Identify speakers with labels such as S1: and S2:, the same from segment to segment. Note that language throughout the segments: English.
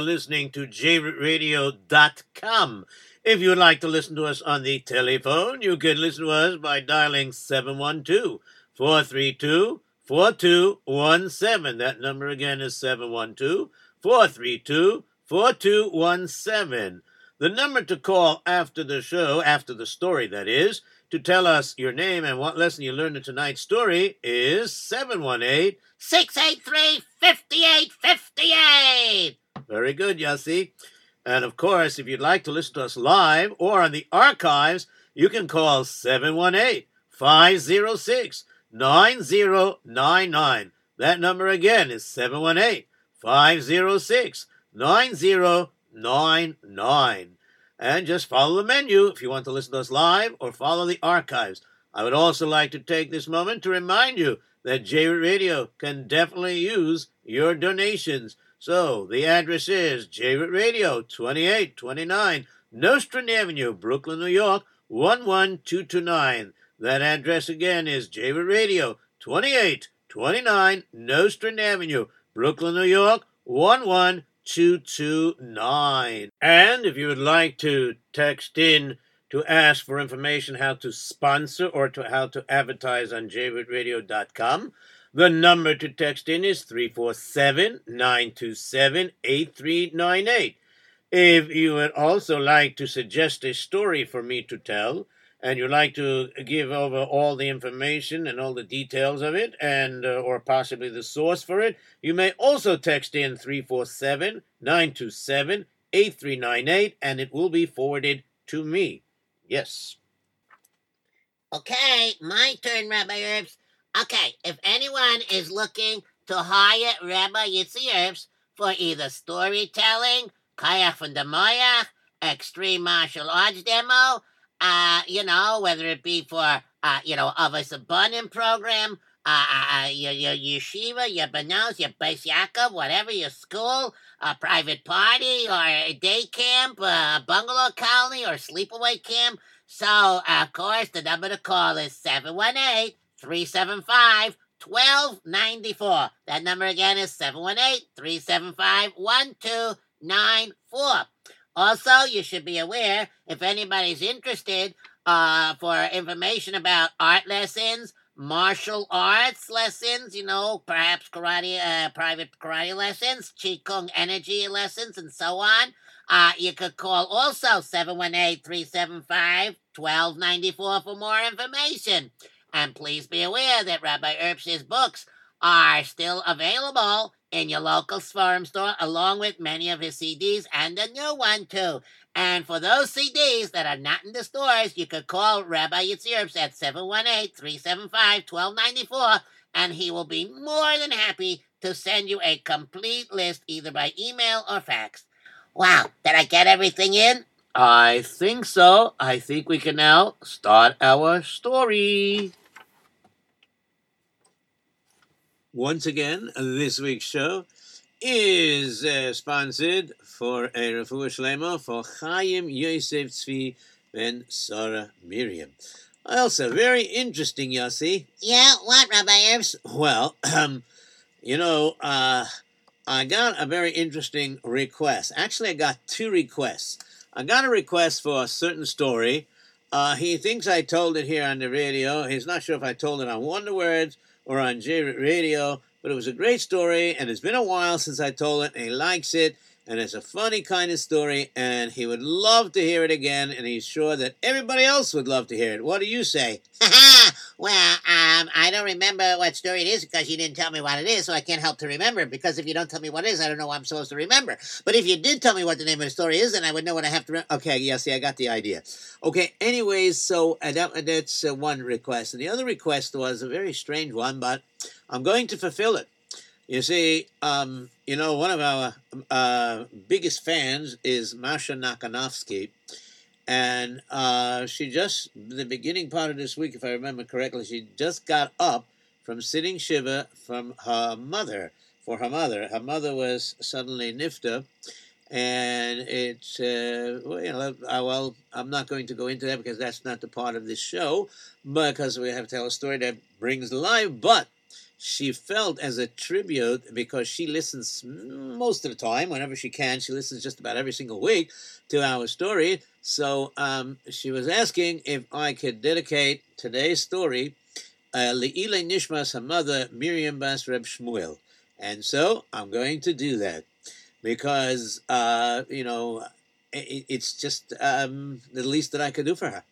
S1: listening to jrootradio.com. If you would like to listen to us on the telephone, you can listen to us by dialing 712 432 4217. That number again is 712 432 4217. The number to call after the show, after the story, that is, to tell us your name and what lesson you learned in tonight's story is 718
S2: 683 5858.
S1: Very good, Yossi. And of course, if you'd like to listen to us live or on the archives, you can call 718 506 9099. That number again is 718 506 9099. And just follow the menu if you want to listen to us live or follow the archives. I would also like to take this moment to remind you that J Radio can definitely use your donations. So the address is J Radio, 2829 Nostrand Avenue, Brooklyn, New York, 11229. That address again is J Radio, 2829 Nostrand Avenue, Brooklyn, New York, 11229. And if you would like to text in to ask for information how to sponsor or to how to advertise on jrootradio.com, the number to text in is 347 927 8398. If you would also like to suggest a story for me to tell, and you'd like to give over all the information and all the details of it, and uh, or possibly the source for it, you may also text in 347 927 8398, and it will be forwarded to me. Yes.
S2: Okay, my turn, Rabbi Erps. Okay, if anyone is looking to hire Rabbi Yitzi Erps for either storytelling, Kaya from the Moyach, extreme martial arts demo, uh, you know, whether it be for, uh, you know, of a Sabanim program, uh, uh, uh, your, your yeshiva, your banos, your Beis Yaakov, whatever, your school, a private party, or a day camp, a bungalow colony, or sleepaway camp. So, of course, the number to call is 718 375 1294. That number again is 718 375 1294. Also, you should be aware if anybody's interested uh, for information about art lessons, martial arts lessons, you know, perhaps karate, uh, private karate lessons, Qigong energy lessons, and so on. Uh, you could call also 718-375-1294 for more information. And please be aware that Rabbi Erps's books are still available in your local Seforim store, along with many of his CDs and a new one too. And for those CDs that are not in the stores, you could call Rabbi Yitzhak at 718-375-1294, and he will be more than happy to send you a complete list either by email or fax. Wow, did I get everything in?
S1: I think so. I think we can now start our story. Once again, this week's show is uh, sponsored for a refuah shlema for Chaim Yosef Tzvi ben Sarah Miriam. Also, very interesting, Yossi.
S2: Yeah, what, Rabbi Erps?
S1: Well, um, you know, uh, I got a very interesting request. Actually, I got two requests. I got a request for a certain story. Uh, he thinks I told it here on the radio. He's not sure if I told it on Wonder Words or on J Radio, but it was a great story, and it's been a while since I told it, and he likes it, and it's a funny kind of story, and he would love to hear it again, and he's sure that everybody else would love to hear it. What do you say?
S2: well, um, I don't remember what story it is because you didn't tell me what it is, so I can't help to remember. Because if you don't tell me what it is, I don't know what I'm supposed to remember. But if you did tell me what the name of the story is, then I would know what I have to remember.
S1: Okay, yeah, see, I got the idea. Okay, anyways, so uh, that, that's uh, one request. And the other request was a very strange one, but I'm going to fulfill it. You see, um, you know, one of our uh, biggest fans is Masha Nakanovsky, and uh, she just, the beginning part of this week, if I remember correctly, she just got up from sitting Shiva from her mother, for her mother. Her mother was suddenly Nifta, and it's, uh, well, you know, well, I'm not going to go into that because that's not the part of this show, because we have to tell a story that brings life, but she felt as a tribute because she listens most of the time, whenever she can, she listens just about every single week to our story. So um, she was asking if I could dedicate today's story uh, Le'ile Nishmas, her mother, Miriam Bas Reb Shmuel. And so I'm going to do that because, uh, you know, it, it's just um, the least that I could do for her.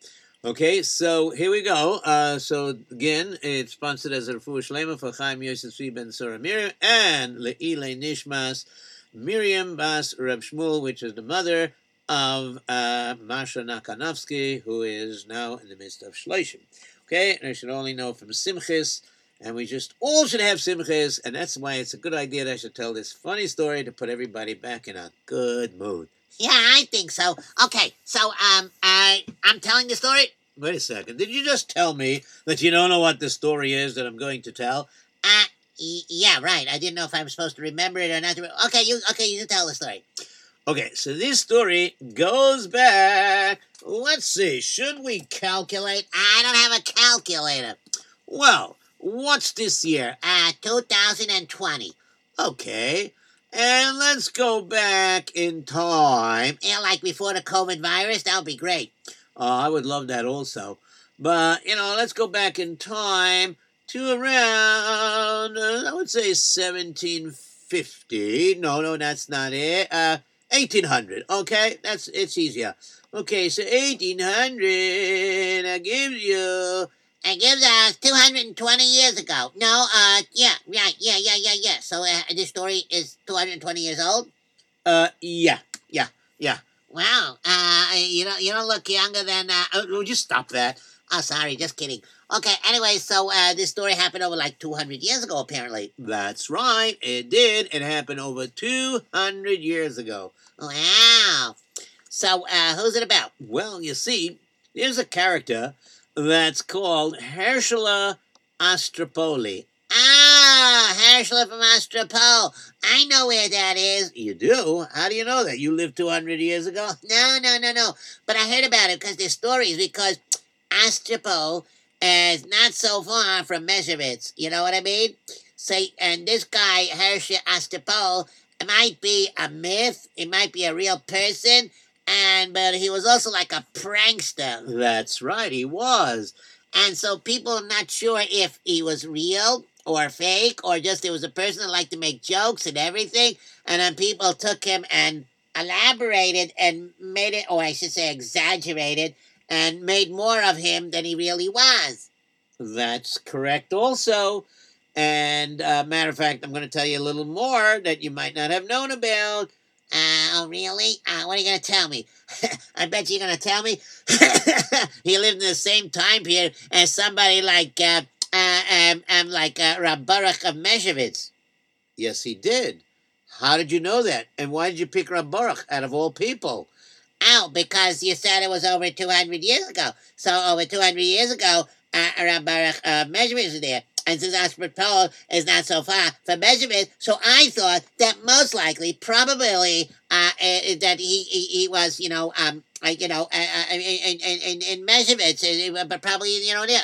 S1: Okay, so here we go. Uh, so again, it's sponsored as a Refuah Shlema for Chaim Yosef Tzvi Ben Sora Miriam and Le'ile Nishmas Miriam Bas Reb Shmuel, which is the mother of uh, Masha Nakanovsky, who is now in the midst of Shloshim. Okay, and I should only know from Simchis, and we just all should have Simchis, and that's why it's a good idea that I should tell this funny story to put everybody back in a good mood.
S2: Yeah, I think so. Okay, so um, I I'm telling the story.
S1: Wait a second. Did you just tell me that you don't know what the story is that I'm going to tell?
S2: Uh, y- yeah, right. I didn't know if I was supposed to remember it or not. Okay, you okay? You tell the story.
S1: Okay, so this story goes back. Let's see. Should we calculate?
S2: I don't have a calculator.
S1: Well, what's this year?
S2: Uh, 2020.
S1: Okay. And let's go back in time.
S2: Yeah, like before the COVID virus. That would be great.
S1: Oh, I would love that also. But, you know, let's go back in time to around, uh, I would say 1750. No, no, that's not it. Uh, 1800. Okay, that's it's easier. Okay, so 1800, that gives you.
S2: It gives us 220 years ago. No, uh, yeah, right, yeah, yeah, yeah, yeah. So uh, this story is 220 years old?
S1: Uh, yeah, yeah, yeah.
S2: Wow, uh, you don't, you don't look younger than, uh,
S1: Oh, would you stop that?
S2: oh, sorry, just kidding. Okay, anyway, so, uh, this story happened over like 200 years ago, apparently.
S1: That's right, it did. It happened over 200 years ago.
S2: Wow. So, uh, who's it about?
S1: Well, you see, there's a character that's called Herschela Astropoli.
S2: Ah, Herschel from Ostropol. I know where that is.
S1: You do? How do you know that? You lived 200 years ago?
S2: No, no, no, no. But I heard about it because there's stories because Ostropol is not so far from Meshevitz. You know what I mean? Say, and this guy, Herschel Astropole, might be a myth. It might be a real person. And, but he was also like a prankster.
S1: That's right, he was.
S2: And so people are not sure if he was real or fake or just it was a person that liked to make jokes and everything. And then people took him and elaborated and made it, or I should say exaggerated, and made more of him than he really was.
S1: That's correct also. And, uh, matter of fact, I'm going to tell you a little more that you might not have known about.
S2: Uh, oh, really? Uh, what are you going to tell me? I bet you're going to tell me he lived in the same time period as somebody like, uh, uh, um, um, like uh, Rabbarak of Meshevitz.
S1: Yes, he did. How did you know that? And why did you pick Rabbaruch out of all people?
S2: Oh, because you said it was over 200 years ago. So over 200 years ago, uh, Rabbarak uh, Meshevitz was there. And since Ostropol is not so far from Meshevitz, so I thought that most likely, probably, uh, uh, that he, he, he was, you know, um, like, you know, uh, uh, in, in, in, in Meshevitz, uh, but probably, you know, there.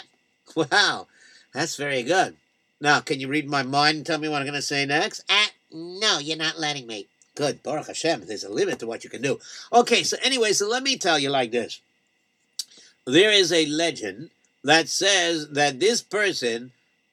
S1: Wow, that's very good. Now, can you read my mind and tell me what I'm going to say next?
S2: Uh, no, you're not letting me.
S1: Good, Baruch Hashem. There's a limit to what you can do. Okay, so anyway, so let me tell you like this. There is a legend that says that this person,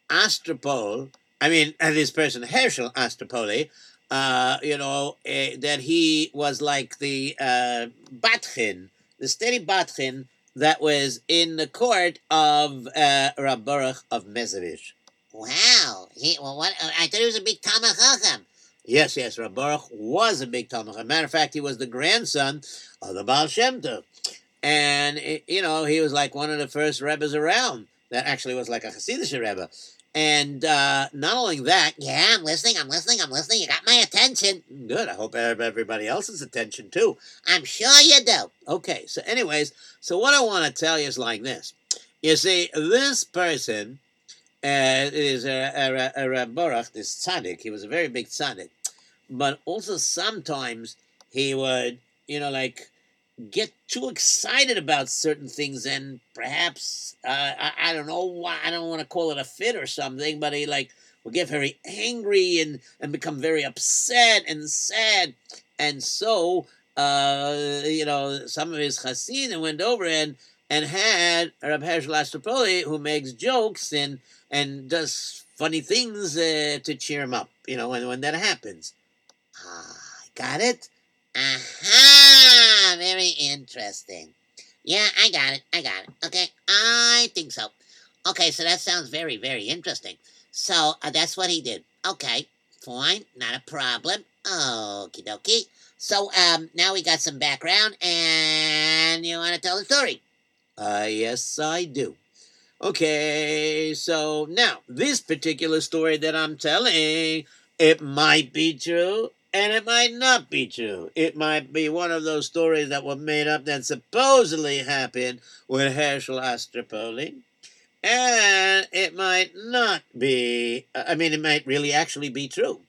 S1: Ostropol, I mean, uh, this person, Herschel Astropoli, uh, you know, uh, that he was like the uh, badchan, the steady badchan that was in the court of uh, Rabbaruch of Mezerich.
S2: Wow. He, well, what, I thought he was a big Talmud Chacham.
S1: Yes, yes, Rabbaruch was a big Talmud. A matter of fact, he was the grandson of the Baal Shem Tov. And, eh, you know, he was like one of the first Rebbes around. That actually was like a Hasidic Rebbe. And uh, not only that,
S2: Yeah, I'm listening, I'm listening, I'm listening. You got my attention.
S1: good, I hope I have everybody else's attention too.
S2: I'm sure you do.
S1: Okay, so anyways, so what I want to tell you is like this. You see, this person uh, is a, a, a, a Baruch, this tzaddik. He was a very big tzaddik. But also sometimes he would, you know, like get too excited about certain things and perhaps uh, I, I don't know why I don't want to call it a fit or something, but he like will get very angry and and become very upset and sad, and so uh, you know some of his chassidim went over and and had Rab Astropoli who makes jokes and and does funny things uh, to cheer him up. You know when when that happens. Ah, got it.
S2: Aha! Very interesting. Yeah, I got it. I got it. Okay, I think so. Okay, so that sounds very, very interesting. So uh, that's what he did. Okay, fine, not a problem. Okie dokie. So um, now we got some background, and you want to tell the story?
S1: Uh, yes, I do. Okay, so now this particular story that I'm telling, it might be true and it might not be true. It might be one of those stories that were made up that supposedly happened with Herschel Astropoli. And it might not be, I mean, it might really actually be true.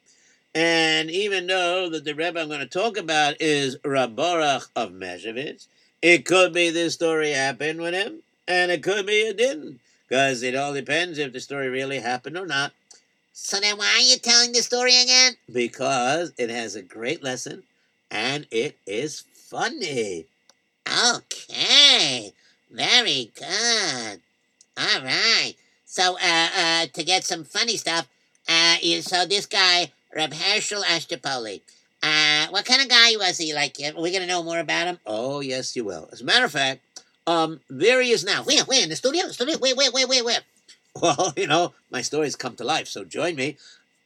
S1: And even though that the Rebbe I'm going to talk about is Raborach of Meshevitz, it could be this story happened with him, and it could be it didn't. Because it all depends if the story really happened or not.
S2: So then why are you telling the story again?
S1: Because it has a great lesson and it is funny.
S2: Okay, very good. All right. So, uh, uh, to get some funny stuff, uh, so this guy, Reb Herschel Astropoli, uh, what kind of guy was he? Like, are we gonna know more about him?
S1: Oh, yes, you will. As a matter of fact, um, there he is now.
S2: Where? Where in the studio? Studio? Where? Where? Where? Where? Where?
S1: Well, you know, my stories come to life, so join me.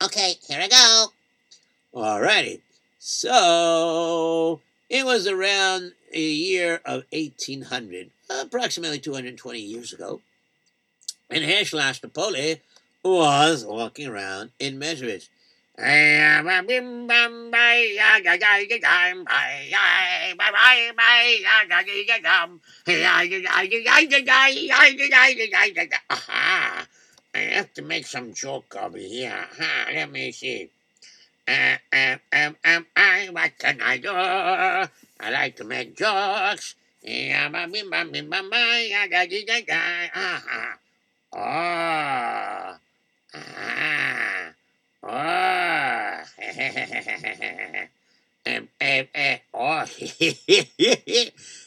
S2: Okay, here I go.
S1: Alrighty. So, it was around a year of 1800, approximately 220 years ago, and Herschel Astropoli was walking around in Meshevitz. Aha! I have to make some joke over here. Huh? Let me see. Uh, um, um, um, I, what can I do? I like to make jokes. Aha. Oh. Ah. Oh. oh.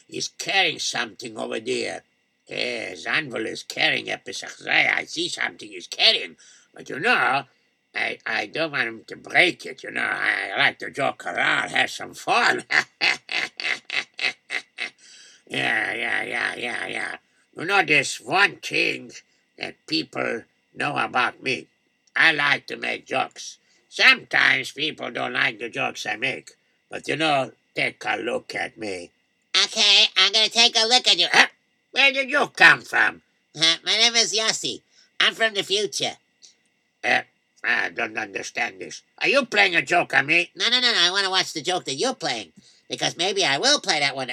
S1: He's carrying something over there. Yeah, Zanvil is carrying a Pesach I see something he's carrying. But you know, I, I don't want him to break it, you know. I like to joke around, have some fun. yeah, yeah, yeah, yeah, yeah. You know, there's one thing that people know about me. I like to make jokes. Sometimes people don't like the jokes I make. But you know, take a look at me.
S2: Okay, I'm gonna take a look at you.
S1: Huh? Where did you come from?
S2: Uh, my name is Yossi. I'm from the future.
S1: Uh, I don't understand this. Are you playing a joke on me?
S2: No, no, no, no. I want to watch the joke that you're playing. Because maybe I will play that one.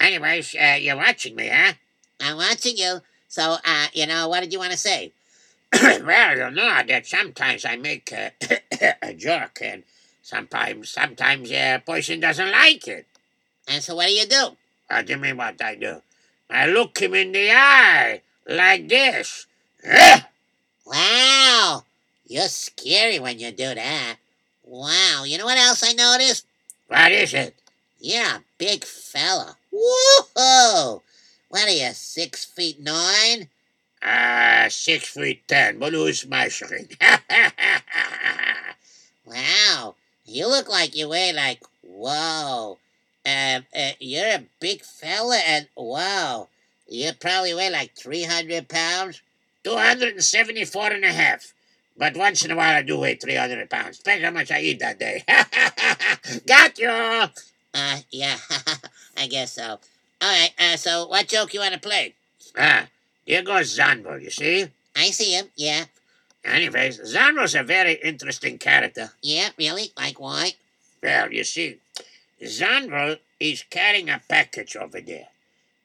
S1: Anyways, uh, you're watching me, huh?
S2: I'm watching you. So, uh, you know, what did you want to say?
S1: well, you know that sometimes I make a, a joke, and sometimes, sometimes uh, a person doesn't like it.
S2: And so, what do you do?
S1: What do mean what I do? I look him in the eye like this.
S2: Wow, you're scary when you do that. Wow, you know what else I noticed?
S1: What is it?
S2: You're a big fella. Woohoo! What are you, six feet nine?
S1: Ah, uh, six feet ten, but who's measuring?
S2: wow, you look like you weigh like, whoa. Uh, uh, you're a big fella, and wow, you probably weigh like 300 pounds.
S1: 274 and a half. But once in a while I do weigh 300 pounds. Depends how much I eat that day. Got you!
S2: Uh, yeah, I guess so. All right, uh, so what joke you want to play?
S1: Ah, here goes Zanbo, you see?
S2: I see him, yeah.
S1: Anyways, Zanbo's a very interesting character.
S2: Yeah, really? Like why?
S1: Well, you see, Zanvo is carrying a package over there.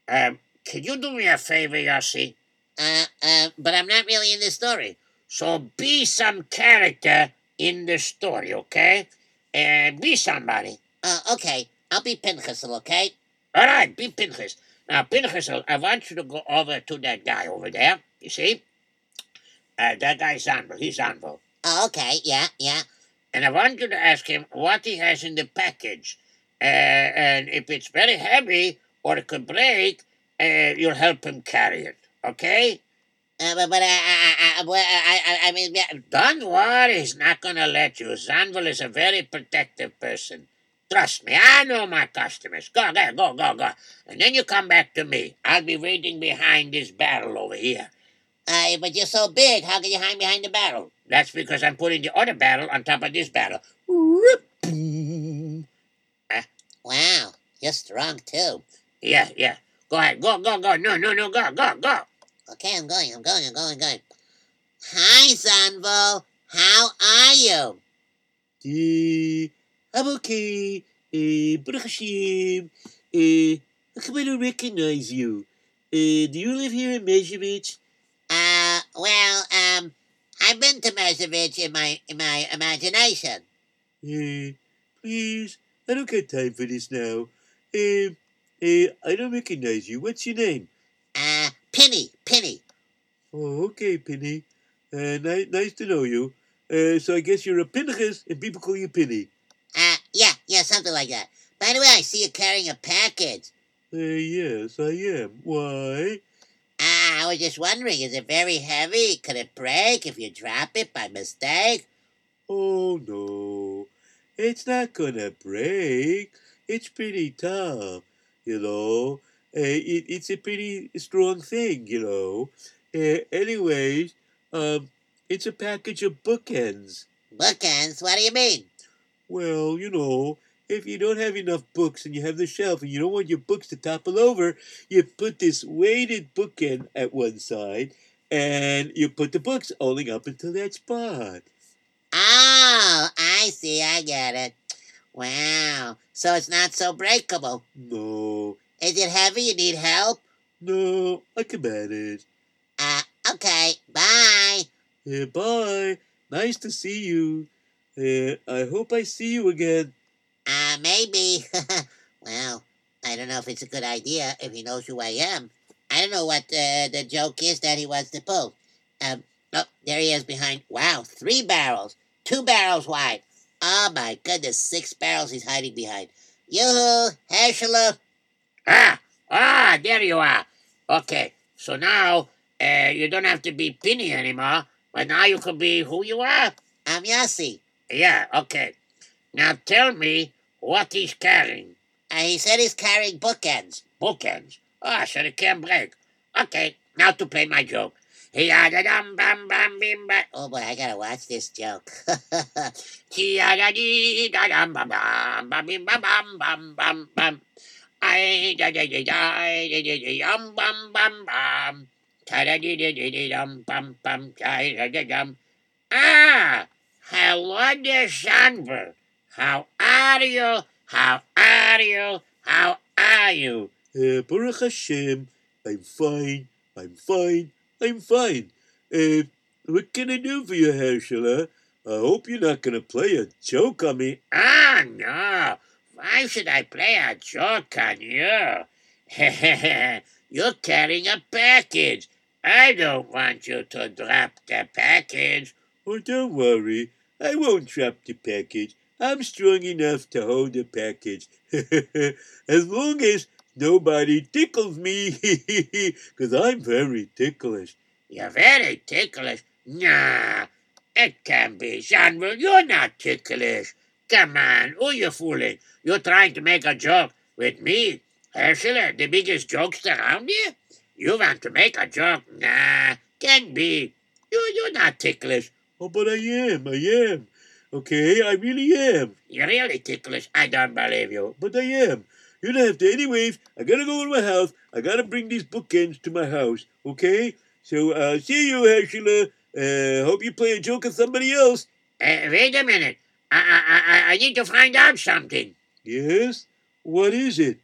S1: Um, can you do me a favor, Yossi?
S2: Uh, uh, but I'm not really in the story.
S1: So be some character in the story, okay? And uh, be somebody.
S2: Uh, okay.
S3: I'll be Pinchasel, okay?
S2: All right, be Pinchas. Now, Pinchas, I want you to go over to that guy over there. You see? Uh, that guy's Zanvil. He's Zanvil.
S3: Oh, okay, yeah, yeah.
S2: And I want you to ask him what he has in the package. Uh, and if it's very heavy or it could break, uh, you'll help him carry it. Okay?
S3: Uh, but but I, I, I, I, I, I mean, yeah,
S2: Don't worry, he's not going to let you. Zanvil is a very protective person. Trust me, I know my customers. Go, go, go, go, go. And then you come back to me. I'll be waiting behind this barrel over here.
S3: uh, but you're so big. How can you hide behind the barrel?
S2: That's because I'm putting the other barrel on top of this barrel.
S3: Wow, you're strong too.
S2: Yeah, yeah. Go ahead. Go, go, go. No, no, no. Go, go, go.
S3: Okay, I'm going, I'm going, I'm going, I'm going. Hi, Zanvo. How are you?
S1: Uh, I'm okay. Uh, Baruch Hashem. Uh, how come I don't recognize you? Uh, do you live here in Mezhevich?
S3: Uh, well, um, I've been to Mezevich in my in my imagination.
S1: Uh, please, I don't got time for this now. Uh, uh, I don't recognize you. What's your name?
S3: Uh, Penny, Penny.
S1: Oh, okay, Penny. Uh, ni- nice to know you. Uh, so I guess you're a Pinchas and people call you Penny.
S3: Yeah, yeah, something like that. By the way, I see you carrying a package.
S1: Uh, yes, I am. Why?
S3: Ah, I was just wondering, is it very heavy? Could it break if you drop it by mistake?
S1: Oh, no. It's not gonna break. It's pretty tough, you know. Uh, it, it's a pretty strong thing, you know. Uh, anyways, um, it's a package of bookends.
S3: Bookends? What do you mean?
S1: Well, you know, if you don't have enough books and you have the shelf and you don't want your books to topple over, you put this weighted bookend at one side and you put the books only up until that spot.
S3: Oh, I see, I get it. Wow, so it's not so breakable.
S1: No,
S3: Is it heavy? You need help?
S1: no, I can manage.
S3: Uh, okay, bye.
S1: Yeah, bye. Nice to see you. Uh, I hope I see you again.
S3: Uh, maybe. well, I don't know if it's a good idea if he knows who I am. I don't know what uh, the joke is that he wants to pull. Um, oh, there he is behind. Wow, three barrels, two barrels wide. Oh my goodness, six barrels he's hiding behind. Yoo-hoo.
S2: Ah, ah, there you are. Okay, so now uh, you don't have to be Penny anymore, but now you can be who you are.
S3: I'm Yossi.
S2: Yeah, okay. Now tell me what he's carrying.
S3: Uh, he said he's carrying bookends.
S2: Bookends. Ah, so they can't break. Okay, now to play my joke. Hiya da dum bam bam bim ba.
S3: Oh boy, I gotta watch this joke.
S2: Hiya da dee da dum bam bam bam bim bam bam bam bam bam. I da da da da da da da dum bam bam bam. Ta da dee da dee dee dum bam bam ta da da dum. Ah, hello there, Shanver. How are you? How are you? How are you?
S1: Uh, Baruch Hashem, I'm fine. I'm fine. I'm fine. Uh, what can I do for you, Herschela? I hope you're not gonna play a joke on me.
S2: Ah, no. Why should I play a joke on you? You're carrying a package. I don't want you to drop the package.
S1: Oh, don't worry. I won't drop the package. I'm strong enough to hold the package. as long as nobody tickles me, because I'm very ticklish.
S2: You're very ticklish. Nah, it can't be, Shanwell. You're not ticklish. Come on, who you fooling? You're trying to make a joke with me, Herschel, the biggest jokester around here? You want to make a joke? Nah, can't be. You, you're not ticklish.
S1: Oh, but I am. I am. Okay, I really am.
S2: You're really ticklish. I don't believe you.
S1: But I am. You don't have to. Anyways, I gotta go to my house. I gotta bring these bookends to my house. Okay? So, uh, see you, Herschela. Uh, hope you play a joke on somebody else.
S2: Uh, wait a minute. I, I, I, I need to find out something.
S1: Yes? What is it?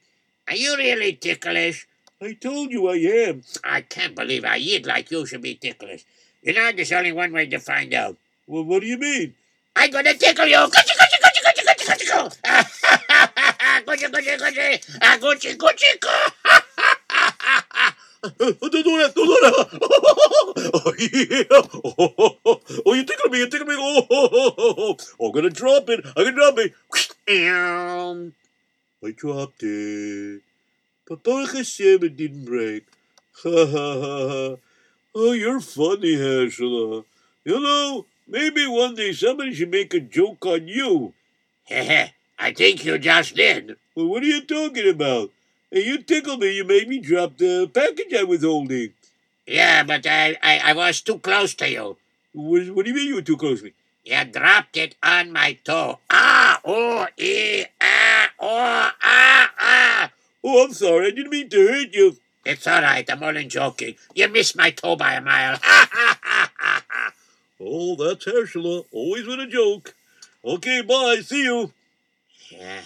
S2: Are you really ticklish?
S1: I told you I am.
S2: I can't believe a yid like you should be ticklish. You know, there's only one way to find out.
S1: Well, what do you mean?
S2: I'm gonna tickle you. Gotcha, gotcha, gotcha, gotcha, gotcha, gotcha. Good
S4: Gucci, Gucci, Gucci, ah, Gucci, Gucci, Gucci.
S5: Oh, don't do that! Don't do that! Oh, yeah! Oh, oh, oh, you tickle me! You tickle me! Oh, oh, oh, oh, oh. I'm gonna drop it! I'm gonna drop it! I dropped it. But Baruch Hashem, it didn't break. Ha ha ha ha. Oh, you're funny, Herschel. You know, maybe one day somebody should make a joke on you.
S4: Heh I think you just did.
S5: Well, what are you talking about? Hey, you tickled me. You made me drop the package I was holding.
S4: Yeah, but I, I, I was too close to you.
S5: What, what do you mean you were too close to me?
S4: You dropped it on my toe. Ah, oh, e, ah, oh, ah, ah.
S5: Oh, I'm sorry. I didn't mean to hurt you.
S4: It's all right. I'm only joking. You missed my toe by a mile.
S5: Ha ha ha Oh, that's Herschel. Always with a joke. Okay, bye. See you.
S2: Yeah.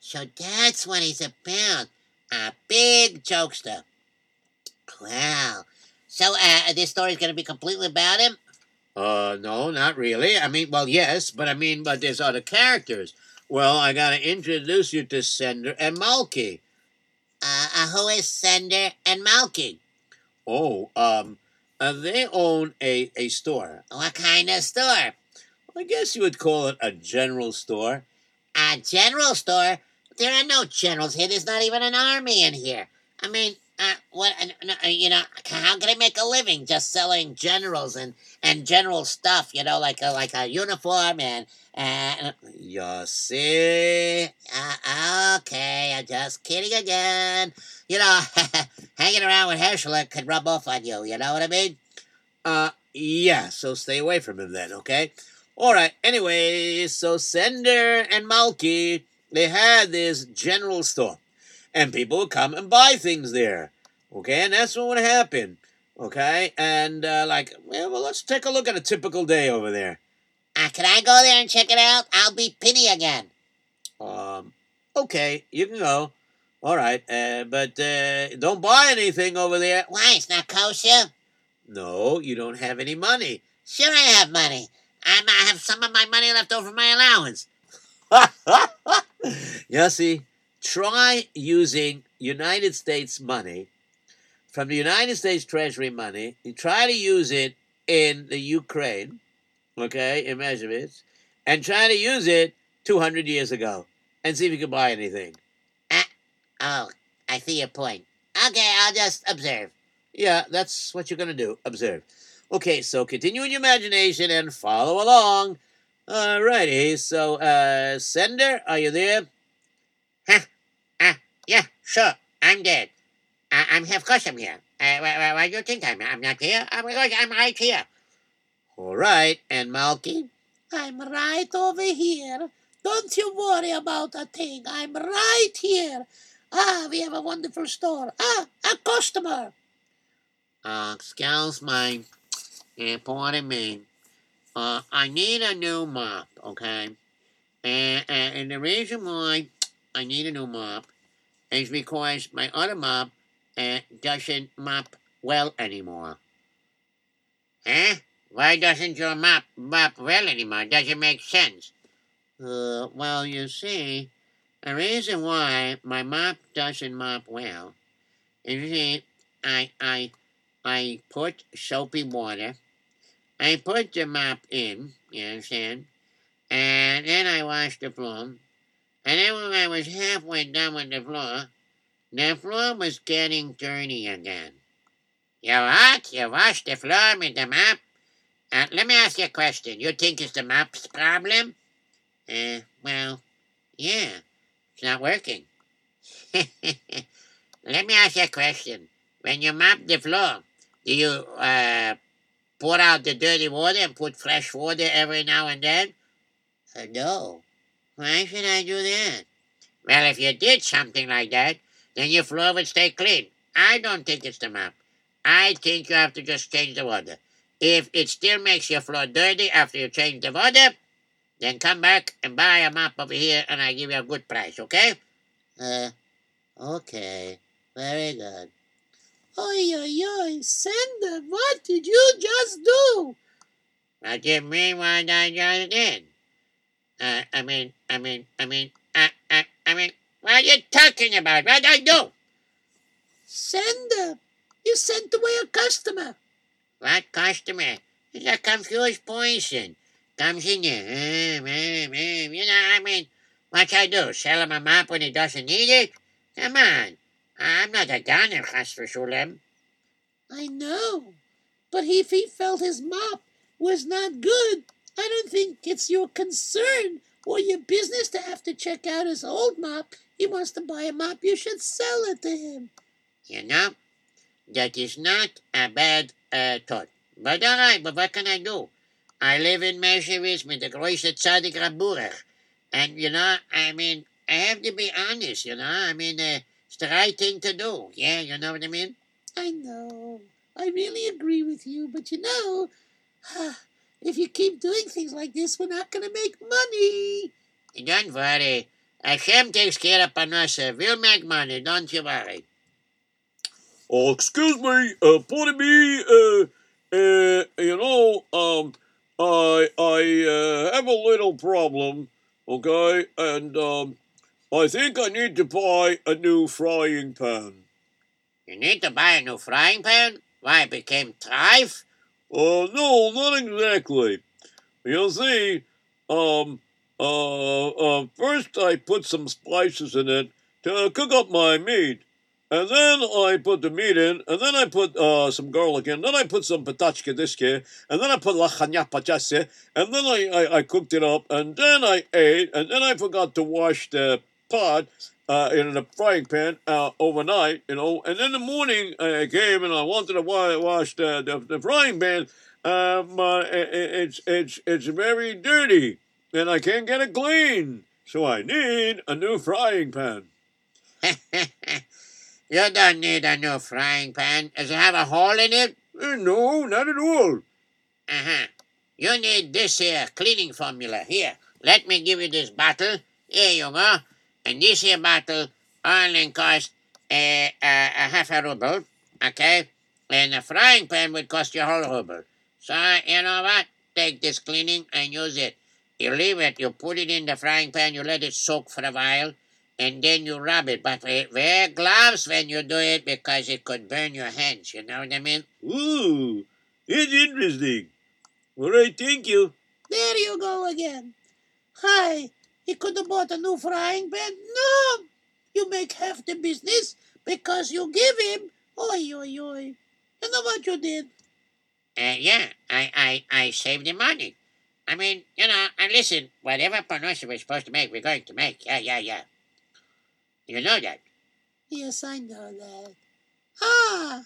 S2: So that's what he's about. A big jokester. Wow. So, uh, this story's going to be completely about him?
S1: Uh, no, not really. I mean, well, yes, but I mean, but there's other characters. Well, I gotta introduce you to Sender and Malky.
S2: Uh, uh, who is Sender and Malky?
S1: Oh, um, uh, they own a, a store.
S2: What kind of store?
S1: I guess you would call it a general store.
S2: A general store? There are no generals here. There's not even an army in here. I mean, uh, what? Uh, uh, you know, how can I make a living just selling generals and and general stuff? You know, like a like a uniform and and.
S1: You see?
S2: Just kidding again. You know, hanging around with Herschel could rub off on you. You know what I mean?
S1: Uh, yeah, so stay away from him then, okay? All right, anyway, so Sender and Malky, they had this general store, and people would come and buy things there, okay? And that's what would happen, okay? And, uh, like, well, well, let's take a look at a typical day over there.
S2: Uh, can I go there and check it out? I'll be Penny again.
S1: Um, okay, you can go. All right, uh, but uh, don't buy anything over there.
S2: Why? It's not kosher.
S1: No, you don't have any money.
S2: Sure, I have money. I'm, I have some of my money left over my allowance.
S1: you see, try using United States money from the United States Treasury money. You try to use it in the Ukraine, okay, in measurements, and try to use it 200 years ago and see if you can buy anything.
S2: Oh, I see your point. Okay, I'll just observe.
S1: Yeah, that's what you're going to do. Observe. Okay, so continue in your imagination and follow along. Alrighty, so, uh, Sender, are you there?
S4: Huh? Uh, yeah, sure. I'm dead. I, I'm, of course I'm here. Uh, why, why, do you think I'm, I'm not here? I'm, I'm right here.
S1: All right, and Malky?
S6: I'm right over here. Don't you worry about a thing. I'm right here. Ah, we have a wonderful store. Ah, a customer.
S2: Uh, excuse me. Uh, pardon me. Uh, I need a new mop, okay? And, and, the reason why I need a new mop is because my other mop uh, doesn't mop well anymore. Huh? Why doesn't your mop mop well anymore? Doesn't make sense. Uh, well, you see, the reason why my mop doesn't mop well is see, I I I put soapy water. I put the mop in, you understand? And then I washed the floor. And then when I was halfway done with the floor, the floor was getting dirty again. You what? You washed the floor with the mop? Uh, let me ask you a question. You think it's the mop's problem? Uh, well, yeah. It's not working. Let me ask you a question. When you mop the floor, do you uh, pour out the dirty water and put fresh water every now and then? Uh, no. Why should I do that? Well, if you did something like that, then your floor would stay clean. I don't think it's the mop. I think you have to just change the water. If it still makes your floor dirty after you change the water, then come back and buy a mop over here and I give you a good price, okay? Uh, okay. Very good.
S6: Oi, oi, oi, Sender, what did you just do?
S2: I you mean what I just did? Uh, I mean, I mean, I mean, uh, uh, I mean, What are you talking about? What did I do?
S6: Send her. You sent away a customer.
S2: What customer? He's a confused person. Comes in here. Um, you know, I mean, what I do? Sell him a mop when he doesn't need it? Come on. I'm not a gunner, Chas v'shulam.
S6: I know. But if he felt his mop was not good, I don't think it's your concern or your business to have to check out his old mop. He wants to buy a mop, you should sell it to him.
S2: You know, that is not a bad uh, thought. But all right, but what can I do? I live in Meshevitz with the Große Tzadik Raburach. And, you know, I mean, I have to be honest, you know. I mean, uh, it's the right thing to do. Yeah, you know what I mean?
S6: I know. I really agree with you, but you know, if you keep doing things like this, we're not going to make money.
S2: Don't worry. Hashem takes care of parnosa. We'll make money, don't you worry.
S1: Oh, excuse me, uh, pardon me, uh, uh, you know, um, I, I, uh, have a little problem, okay, and, um, I think I need to buy a new frying pan.
S2: You need to buy a new frying pan? Why, it became trife?
S1: Uh, no, not exactly. You see, um, uh, uh, first I put some spices in it to cook up my meat. And then I put the meat in, and then I put uh, some garlic in, then I put some patachka diske, and then I put lachanya pachase, and then I, I, I cooked it up, and then I ate, and then I forgot to wash the pot uh, in the frying pan uh, overnight, you know, and in the morning I came and I wanted to wa- wash the, the, the frying pan, um, uh, it, it's, it's, it's very dirty, and I can't get it clean, so I need a new frying pan.
S2: you don't need a new frying pan. Does it have a hole in it?
S1: Uh, no, not at all.
S2: Uh-huh. You need this here cleaning formula. Here, let me give you this bottle. Here you go. And this here bottle only cost a, a, a half a ruble, okay? And a frying pan would cost you a whole ruble. So, you know what? Take this cleaning and use it. You leave it, you put it in the frying pan, you let it soak for a while, and then you rub it. But wear gloves when you do it because it could burn your hands, you know what I mean?
S1: Ooh, it's interesting. All right, thank you.
S6: There you go again. Hi, he could have bought a new frying pan. No, you make half the business because you give him. Oi, oi, oi. You know what you did?
S2: Uh, yeah, I, I, I saved the money. I mean, you know, and listen, whatever parnosa we're supposed to make, we're going to make. Yeah, yeah, yeah. You know that.
S6: Yes, I know that. Ah,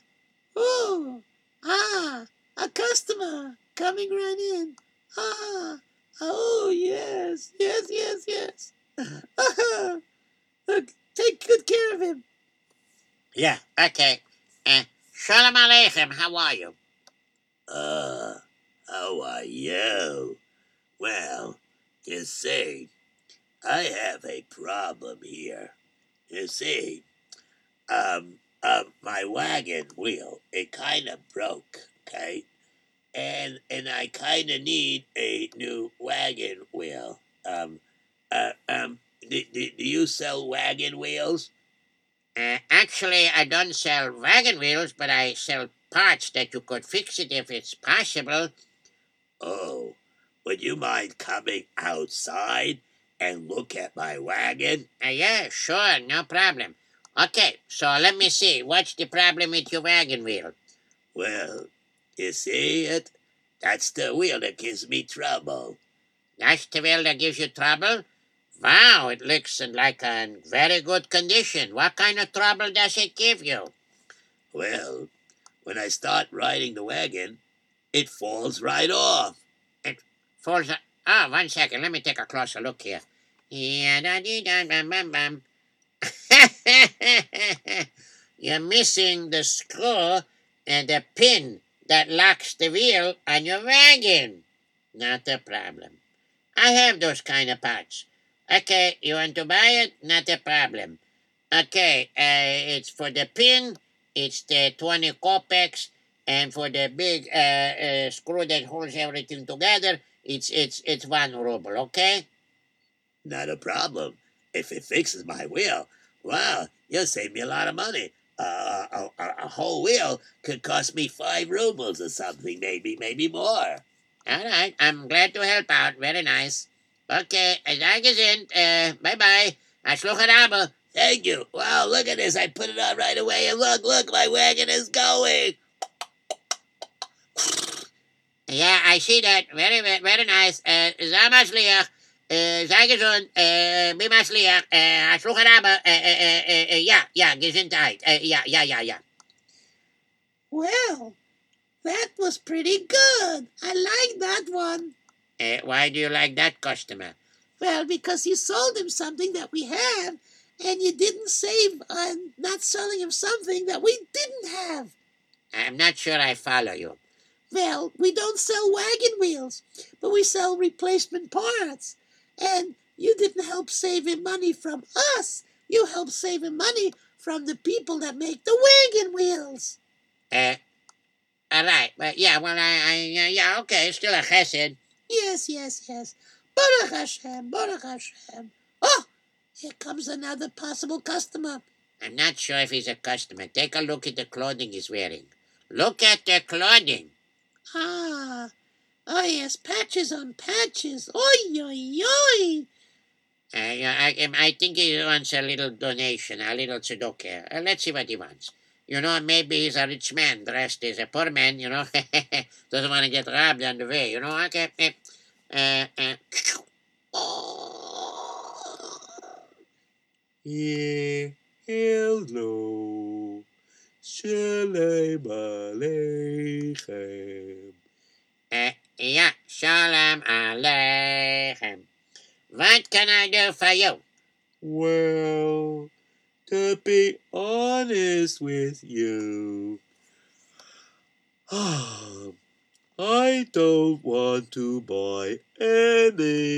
S6: oh, ah, a customer coming right in. Ah, oh, yes, yes, yes, yes. Look, take good care of him.
S2: Yeah, okay. Uh, Shalom Aleichem, how are you?
S7: Uh, how are you? Well, you see, I have a problem here. You see, um, um, my wagon wheel, it kind of broke, okay? And, and I kind of need a new wagon wheel. Um, uh, um, do, do, do you sell wagon wheels?
S2: Uh, actually, I don't sell wagon wheels, but I sell parts that you could fix it if it's possible.
S7: Oh, would you mind coming outside and look at my wagon?
S2: Uh, yeah, sure, no problem. Okay, so let me see. What's the problem with your wagon wheel?
S7: Well, you see it? That's the wheel that gives me trouble.
S2: That's the wheel that gives you trouble? Wow, it looks in like a very good condition. What kind of trouble does it give you?
S7: Well, when I start riding the wagon, it falls right off.
S2: It falls. Oh, one second. Let me take a closer look here. Yeah, da da. You're missing the screw and the pin that locks the wheel on your wagon. Not a problem. I have those kind of parts. Okay, you want to buy it? Not a problem. Okay, uh, it's for the pin, it's the 20 kopecks, and for the big uh, uh, screw that holds everything together, it's it's it's one ruble. Okay.
S7: Not a problem.
S8: if it fixes my wheel, well, you'll save me a lot of money. Uh, a, a, a whole wheel could cost me five rubles or something, maybe, maybe more.
S2: All right, I'm glad to help out. Very nice. Okay, Dankeschön. Uh, bye-bye. Hatzlacha Rabba.
S8: Thank you. Wow, look at this. I put it on right away, and look, look, my wagon is going.
S2: Yeah, I see that. Very, very, very nice. Uh. Uh, Dankeschön. Uh, Be matzliach. Uh, Hatzlacha Rabba. Uh, uh, uh, uh, yeah, yeah, Gesundheit. Uh, yeah, yeah, yeah, yeah.
S6: Well, that was pretty good. I like that one.
S2: Uh, why do you like that customer?
S6: Well, because you sold him something that we have, and you didn't save on not selling him something that we didn't have.
S2: I'm not sure I follow you.
S6: Well, we don't sell wagon wheels, but we sell replacement parts. And you didn't help save him money from us. You helped save him money from the people that make the wagon wheels.
S2: Uh, all right. Well, yeah, well, I, I yeah, yeah, okay, still a chesed.
S6: Yes, yes, yes. Baruch Hashem, Baruch Hashem. Oh, here comes another possible customer.
S2: I'm not sure if he's a customer. Take a look at the clothing he's wearing. Look at the clothing.
S6: Ah, oh yes, patches on patches. Oi, oi, oi.
S2: Uh, I, um, I think he wants a little donation, a little tzedakah. Uh, let's see what he wants. You know, maybe he's a rich man dressed as a poor man, you know. Doesn't want to get robbed on the way, you know. Okay. Uh, uh,
S9: Yeah, hello. Shalom Aleichem.
S2: uh, yeah, shalom aleichem. What can I do for you?
S9: Well, to be honest with you, I don't want to buy anything.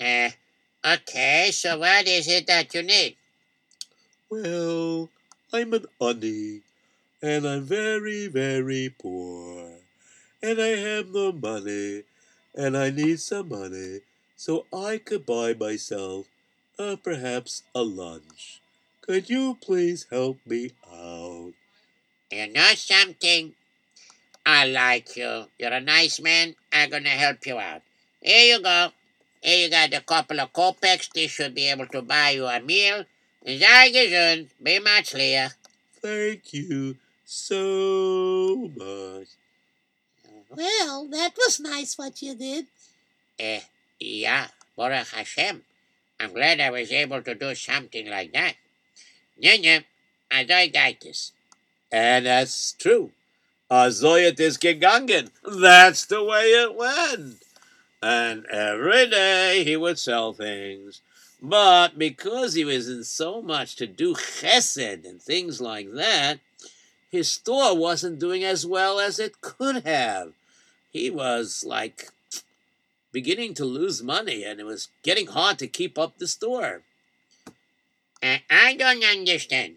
S2: Uh, okay, so what is it that you need?
S9: Well, I'm an ani, and I'm very, very poor. And I have no money, and I need some money so I could buy myself uh, perhaps a lunch. Could you please help me out?
S2: You know something? I like you. You're a nice man. I'm gonna help you out. Here you go. Here you got a couple of kopecks. This should be able to buy you a meal. Sei gesund. Be much leer.
S9: Thank you so much.
S6: Well, that was nice what you did.
S2: Eh, yeah, Baruch Hashem. I'm glad I was able to do something like that. Nya, Azoiditis.
S1: And that's true. Azoyat is gegangen. That's the way it went. And every day he would sell things. But because he was in so much to do chesed and things like that, his store wasn't doing as well as it could have. He was like beginning to lose money and it was getting hard to keep up the store.
S2: Uh, I don't understand.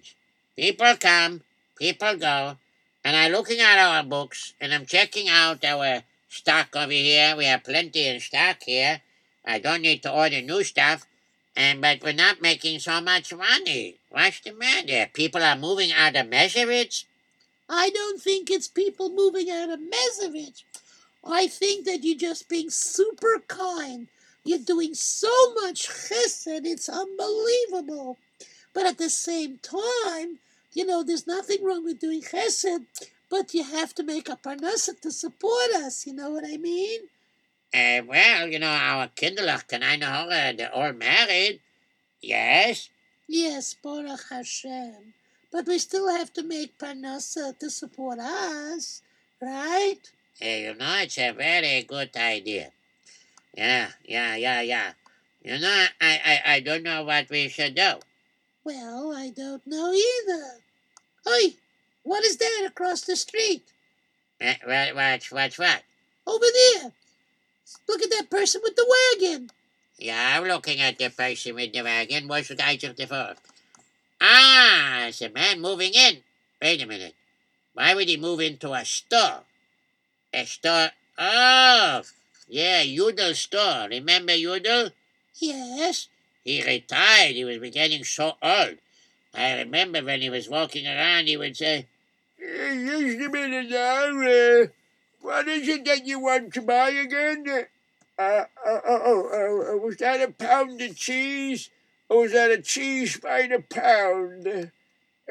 S2: People come, people go, and I'm looking at our books and I'm checking out our stock over here. We have plenty in stock here. I don't need to order new stuff, and but we're not making so much money. What's the matter? People are moving out of Meseritz?
S6: I don't think it's people moving out of Mesovich. I think that you're just being super kind. You're doing so much chesed, it's unbelievable. But at the same time, you know, there's nothing wrong with doing chesed, but you have to make a parnosa to support us. You know what I mean?
S2: Uh, well, you know, our kinderlach can I know uh, they're all married. Yes.
S6: Yes, Baruch Hashem. But we still have to make parnosa to support us, right?
S2: Hey, you know, it's a very good idea. Yeah, yeah, yeah, yeah. You know, I, I, I don't know what we should do.
S6: Well, I don't know either. Oi, what is that across the street?
S2: Uh, what, what's, what's what?
S6: Over there. Look at that person with the wagon.
S2: Yeah, I'm looking at the person with the wagon. What should I do for? Ah, it's a man moving in. Wait a minute. Why would he move into a store? A store? Oh, yeah, Udal store. Remember Udal?
S6: Yes,
S2: He retired. He was getting so old. I remember when he was walking around, he would say, "Eh, Just a minute now. Uh, what is it that you want to buy again? Uh, uh, oh, oh, uh, was that a pound of cheese? Or was that a cheese by the pound?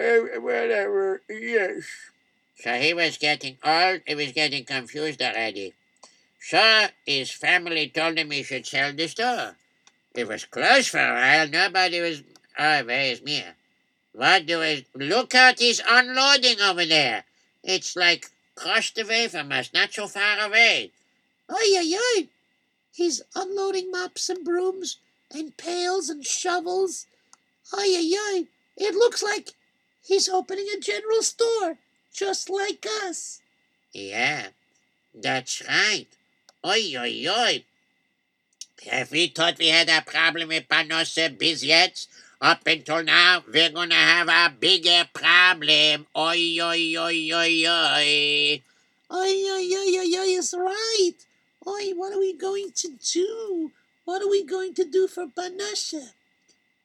S2: Uh, whatever, yes. So he was getting old, he was getting confused already. So his family told him he should sell the store. It was closed for a while, nobody was... Oh, where is Mia? What do I... Look at he's unloading over there. It's like across the way from us, not so far away.
S6: Ay, ay, ay. He's unloading mops and brooms and pails and shovels. Ay, ay, ay. It looks like he's opening a general store, just like us.
S2: Yeah, that's right. Oi, oi, oi. If we thought we had a problem with Parnosa biz yet, up until now, we're gonna have a bigger problem. Oi, oi, oi, oi, oi.
S6: Ay, ay, ay, ay, ay, is right. Ay, what are we going to do? What are we going to do for parnosa?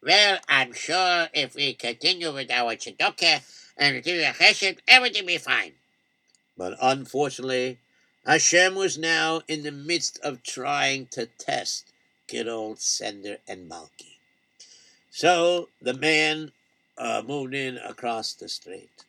S2: Well, I'm sure if we continue with our tzedakah and do the chesed, everything will be fine.
S1: But unfortunately, Hashem was now in the midst of trying to test good old Sender and Malki. So the man uh, moved in across the street.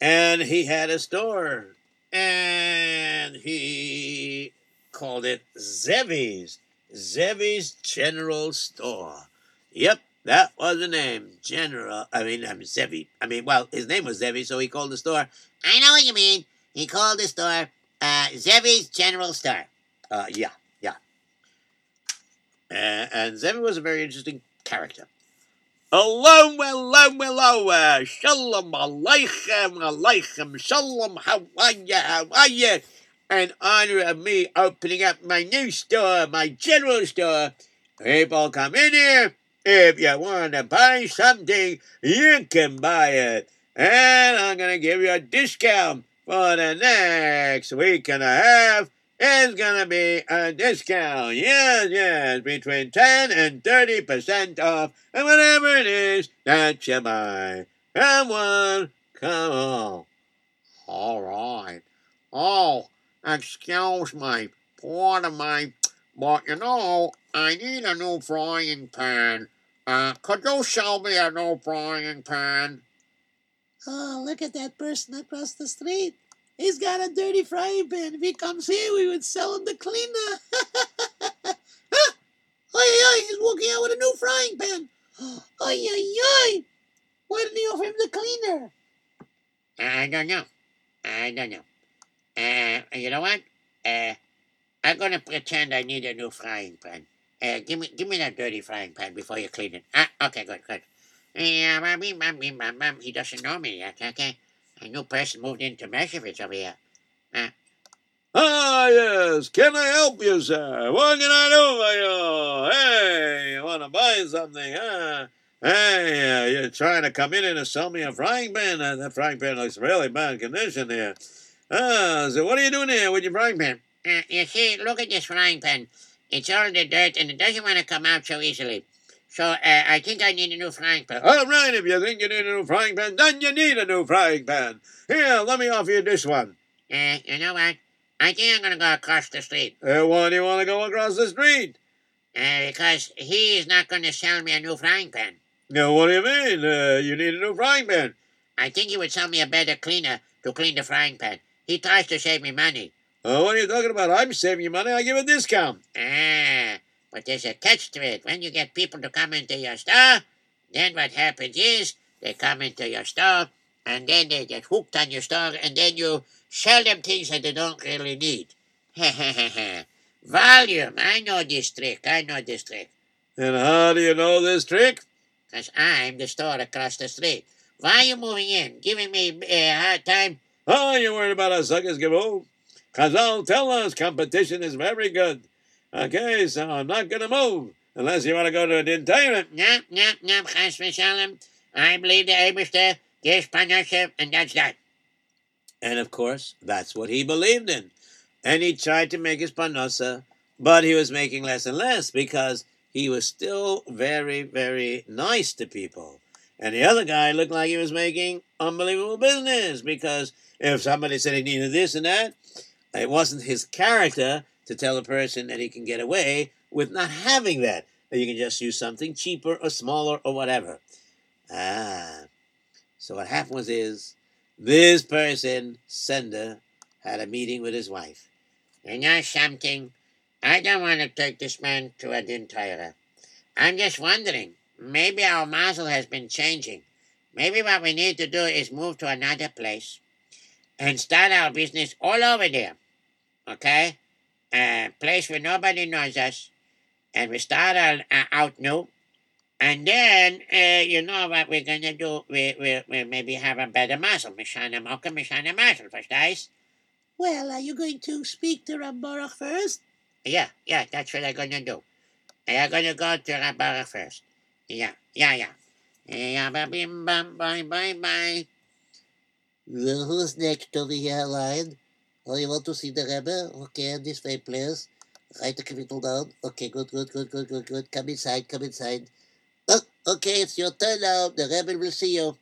S1: And he had a store. And he called it Zevi's. Zevi's General Store. Yep, that was the name. General, I mean, I'm Zevi. I mean, well, his name was Zevi, so he called the store
S10: I know what you mean. He called the store uh, Zevi's General Store.
S1: Uh, yeah, yeah. And, and Zevi was a very interesting character. Hello, hello. Uh, shalom aleichem, aleichem, shalom. How are you? How are you? In honor of me opening up my new store, my general store, people come in here. If you want to buy something, you can buy it. And I'm going to give you a discount for the next week and a half. It's going to be a discount. Yes, yes, between 10 and 30% off and whatever it is that you buy. Come on, come on.
S2: All right. Oh, excuse me. Pardon me. But you know, I need a new frying pan. Uh, could you sell me a new frying pan?
S6: Oh, look at that person across the street. He's got a dirty frying pan. If he comes here, we would sell him the cleaner. Ay, ay, ay, he's walking out with a new frying pan. Ay, ay. Why didn't he offer him the cleaner?
S2: I don't know. I don't know. Uh, you know what? Uh, I'm gonna pretend I need a new frying pan. Uh, give me, give me that dirty frying pan before you clean it. Ah, okay, good, good. He doesn't know me yet. Okay, a new person moved into Meshevich over here.
S1: Ah, yes. Can I help you, sir? What can I do for you? Hey, you want to buy something, huh? Hey, uh, you're trying to come in and sell me a frying pan? Uh, that frying pan looks really bad condition here. Ah, so what are you doing here with your frying pan?
S2: Uh, you see, look at this frying pan. It's all in the dirt and it doesn't want to come out so easily. So uh, I think I need a new frying pan.
S1: All right, if you think you need a new frying pan, then you need a new frying pan. Here, let me offer you this one.
S2: Uh, you know what? I think I'm gonna go across the street.
S1: Uh, why do you want to go across the street?
S2: Uh, because he is not gonna sell me a new frying pan.
S1: No, what do you mean? Uh, you need a new frying pan.
S2: I think he would sell me a better cleaner to clean the frying pan. He tries to save me money.
S1: Uh, what are you talking about? I'm saving you money. I give a discount.
S2: Ah, but there's a catch to it. When you get people to come into your store, then what happens is they come into your store and then they get hooked on your store and then you sell them things that they don't really need. Volume. I know this trick. I know this trick.
S1: And how do you know this trick?
S2: Because I'm the store across the street. Why are you moving in? Giving me uh, a hard time?
S1: Oh, you're worried about us suckers, Gibbo? Chazal tell us competition is very good. Okay, so I'm not going to move unless you want to go to an entertainment.
S2: No, no, no, Chas v'shalom. I believe the Eberster, there's partnership, and that's that.
S1: And of course, that's what he believed in. And he tried to make his parnosa, but he was making less and less because he was still very, very nice to people. And the other guy looked like he was making unbelievable business because if somebody said he needed this and that, it wasn't his character to tell a person that he can get away with not having that. That you can just use something cheaper or smaller or whatever. Ah. So what happened was is this person, sender, had a meeting with his wife.
S2: You know something? I don't want to take this man to a din Torah. I'm just wondering. Maybe our mazel has been changing. Maybe what we need to do is move to another place and start our business all over there. Okay? A place where nobody knows us. And we start our, uh, out new. And then, uh, you know what we're going to do? We, we, we maybe have a better mazel. Mishana Mocha, Mishana Mazel, verstehst?
S6: Well, are you going to speak to Rambarach first?
S2: Yeah, yeah, that's what I'm gonna do. I'm gonna go to Rabara first. Yeah, yeah, yeah. Yeah, bye, bye, bye, bye, bye.
S6: Well, who's next on the uh, line? Oh, you want to see the Rebbe? Okay, this way, please. Write the capital down. Okay, good, good, good, good, good, good. Come inside, come inside. Oh, okay, it's your turn now. The Rebbe will see you.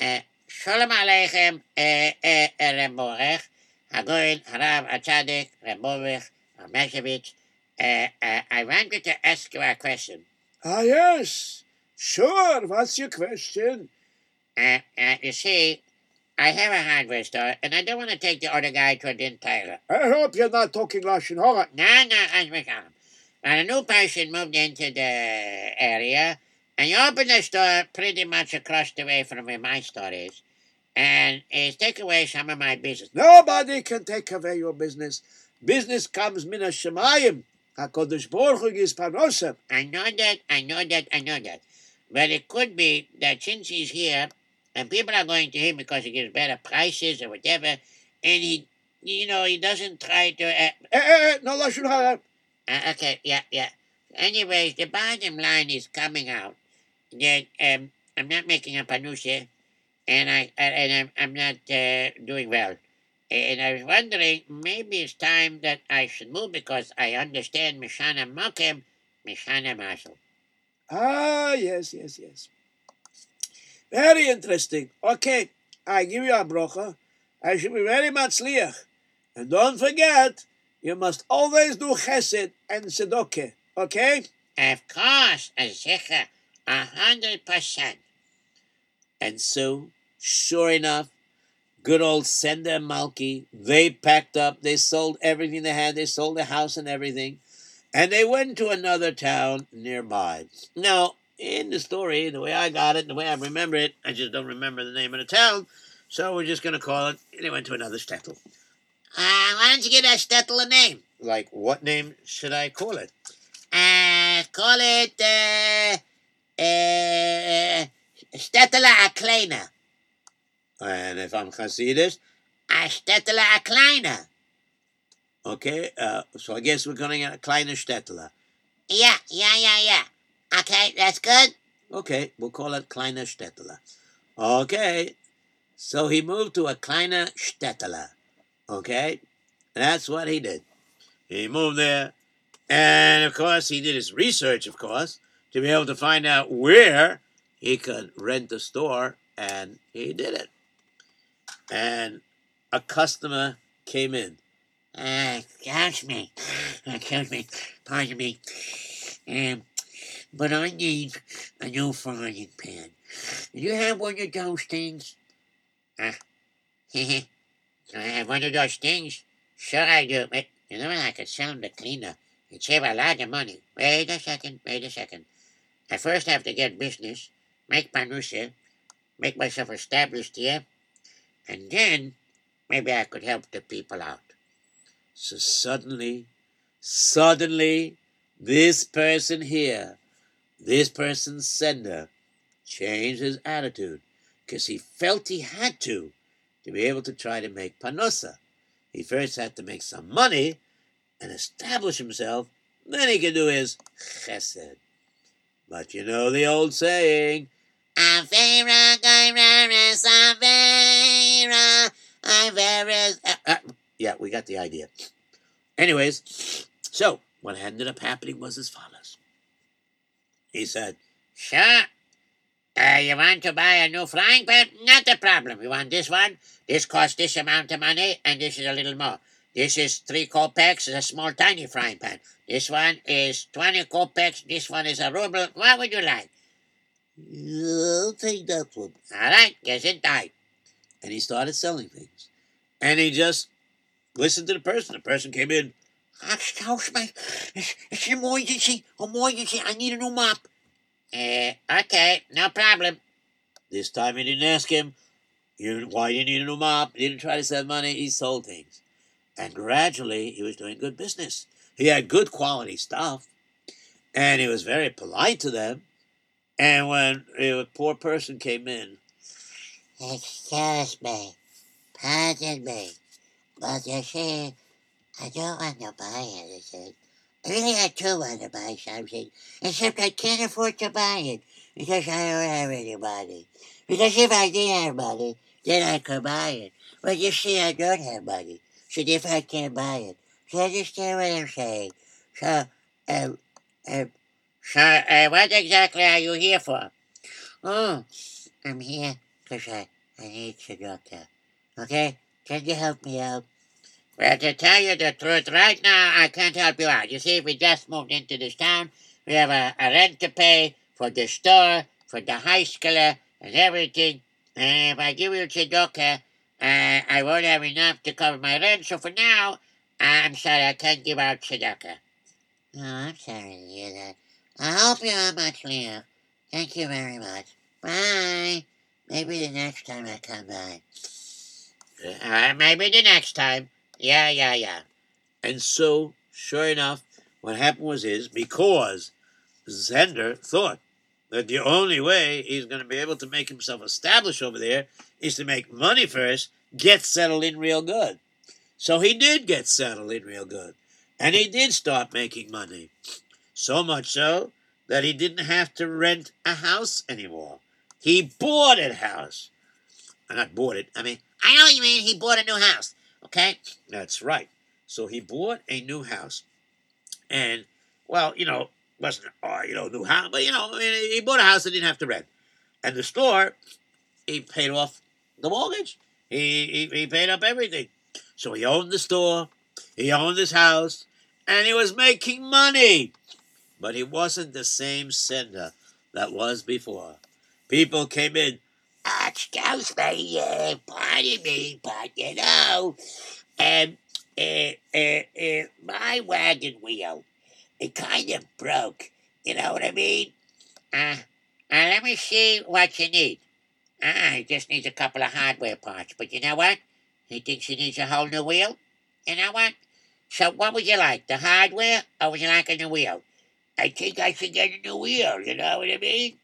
S2: Uh, Shalom Aleichem, uh, uh, Reborech, Hagoyin, Harav, Achadik, Reborech, Meshevich. Uh, uh, I wanted to ask you a question.
S11: Ah, yes. Sure. What's your question?
S2: Uh, uh, you see, I have a hardware store, and I don't want to take the other guy to a din.
S11: I hope you're not talking Lashon Hara.
S2: No, no, I'm Shalom. When a new person moved into the area, and you opened a store pretty much across the way from where my store is, and he's take away some of my business.
S11: Nobody can take away your business. Business comes min Shemayim. HaKadosh Baruch Hu gives panosem.
S2: I know that, I know that, I know that. But it could be that since he's here, and people are going to him because he gives better prices or whatever, and he, you know, he doesn't try to. Uh,
S11: Eh, eh, eh, no Lashon
S2: uh, okay, yeah, yeah. Anyways, the bottom line is coming out that um, I'm not making a panuche, and I and I'm, I'm not uh, doing well. And I was wondering, maybe it's time that I should move because I understand Mishana Mokem, Mishana Marshall.
S11: Ah, yes, yes, yes. Very interesting. Okay, I give you a brocha. I should be very matzliach. And don't forget, you must always do chesed and tzedakah. Okay?
S2: Of course, a sicher, a hundred percent.
S1: And so, sure enough, good old Sender and Malki, they packed up, they sold everything they had, they sold the house and everything, and they went to another town nearby. Now, in the story, the way I got it, the way I remember it, I just don't remember the name of the town, so we're just going to call it, and it went to another shtetl.
S10: Uh, why don't you give that shtetl a name?
S1: Like, what name should I call it?
S10: Uh, call it, uh, uh, Stetla a Kleiner.
S1: And if I'm Hasidus,
S10: A Stetla a Kleiner.
S1: okay, uh, so I guess we're going to get a kleiner shtetl.
S10: Yeah, yeah, yeah, yeah. Okay, that's good.
S1: Okay, we'll call it Kleiner Stetteler. Okay, so he moved to a Kleiner Stetteler. Okay, that's what he did. He moved there, and of course, he did his research, of course, to be able to find out where he could rent a store, and he did it. And a customer came in.
S2: Uh, excuse me, excuse me, pardon me. Um, but I need a new frying pan. Do you have one of those things? Uh, do I have one of those things? Sure I do. but you know? I could sell them to cleaner. You'd save a lot of money. Wait a second, wait a second. I first have to get business, make parnosa, make myself established here, and then maybe I could help the people out.
S1: So suddenly, suddenly, this person here, this person's sender, changed his attitude because he felt he had to to be able to try to make parnosa. He first had to make some money and establish himself, then he could do his chesed. But you know the old saying,
S10: Avera, Goreres, Avera, Averis.
S1: uh, uh, yeah, we got the idea. Anyways, so what ended up happening was as follows. He said,
S2: Sure. Uh, you want to buy a new frying pan? Not a problem. You want this one? This costs this amount of money, and this is a little more. This is three kopecks, a small, tiny frying pan. This one is 20 kopecks. This one is a ruble. What would you like?
S6: I'll take that one.
S2: All right, guess it died.
S1: and he started selling things. And he just listened to the person. The person came in,
S2: Excuse me. It's, it's an emergency. Emergency. I need a new mop. Uh, okay, no problem.
S1: This time he didn't ask him you, why you need a new mop. He didn't try to save money. He sold things. And gradually he was doing good business. He had good quality stuff. And he was very polite to them. And when a poor person came in,
S12: Excuse me. Pardon me. But you see, I don't want to buy anything. Really I do want to buy something, except I can't afford to buy it because I don't have any money. Because if I did have money, then I could buy it. But you see, I don't have money. So if I can't buy it, do you understand what I'm saying? So, um, um,
S2: So, uh, what exactly are you here for?
S12: oh, I'm here because I, I need your doctor. Okay? Can you help me out?
S2: Well, to tell you the truth, right now I can't help you out. You see, we just moved into this town. We have a, a rent to pay for the store, for the high schooler, and everything. And if I give you tzedakah, uh, I won't have enough to cover my rent. So for now, I'm sorry, I can't give out tzedakah.
S12: Oh, I'm sorry to hear that. I hope you are much later. Thank you very much. Bye. Maybe the next time I come by.
S2: Uh, maybe the next time. Yeah, yeah, yeah.
S1: And so, sure enough, what happened was is because Zender thought that the only way he's going to be able to make himself established over there is to make money first, get settled in real good. So he did get settled in real good. And he did start making money. So much so that he didn't have to rent a house anymore. He bought a house. Uh, Not bought it, I mean,
S2: I know you mean he bought a new house, okay?
S1: that's right. So he bought a new house, and well, you know, wasn't oh, you know, new house, but you know, I mean, he bought a house that didn't have to rent, and the store, he paid off the mortgage. He he, he paid up everything, so he owned the store, he owned his house, and he was making money, but he wasn't the same sender that was before. People came in,
S2: Excuse me, uh, pardon me, but you know, um, uh, uh, uh, my wagon wheel, it kind of broke. You know what I mean? Uh, uh, let me see what you need. Ah, he just needs a couple of hardware parts, but you know what? He thinks he needs a whole new wheel. You know what? So, what would you like, the hardware, or would you like a new wheel? I think I should get a new wheel. You know what I mean?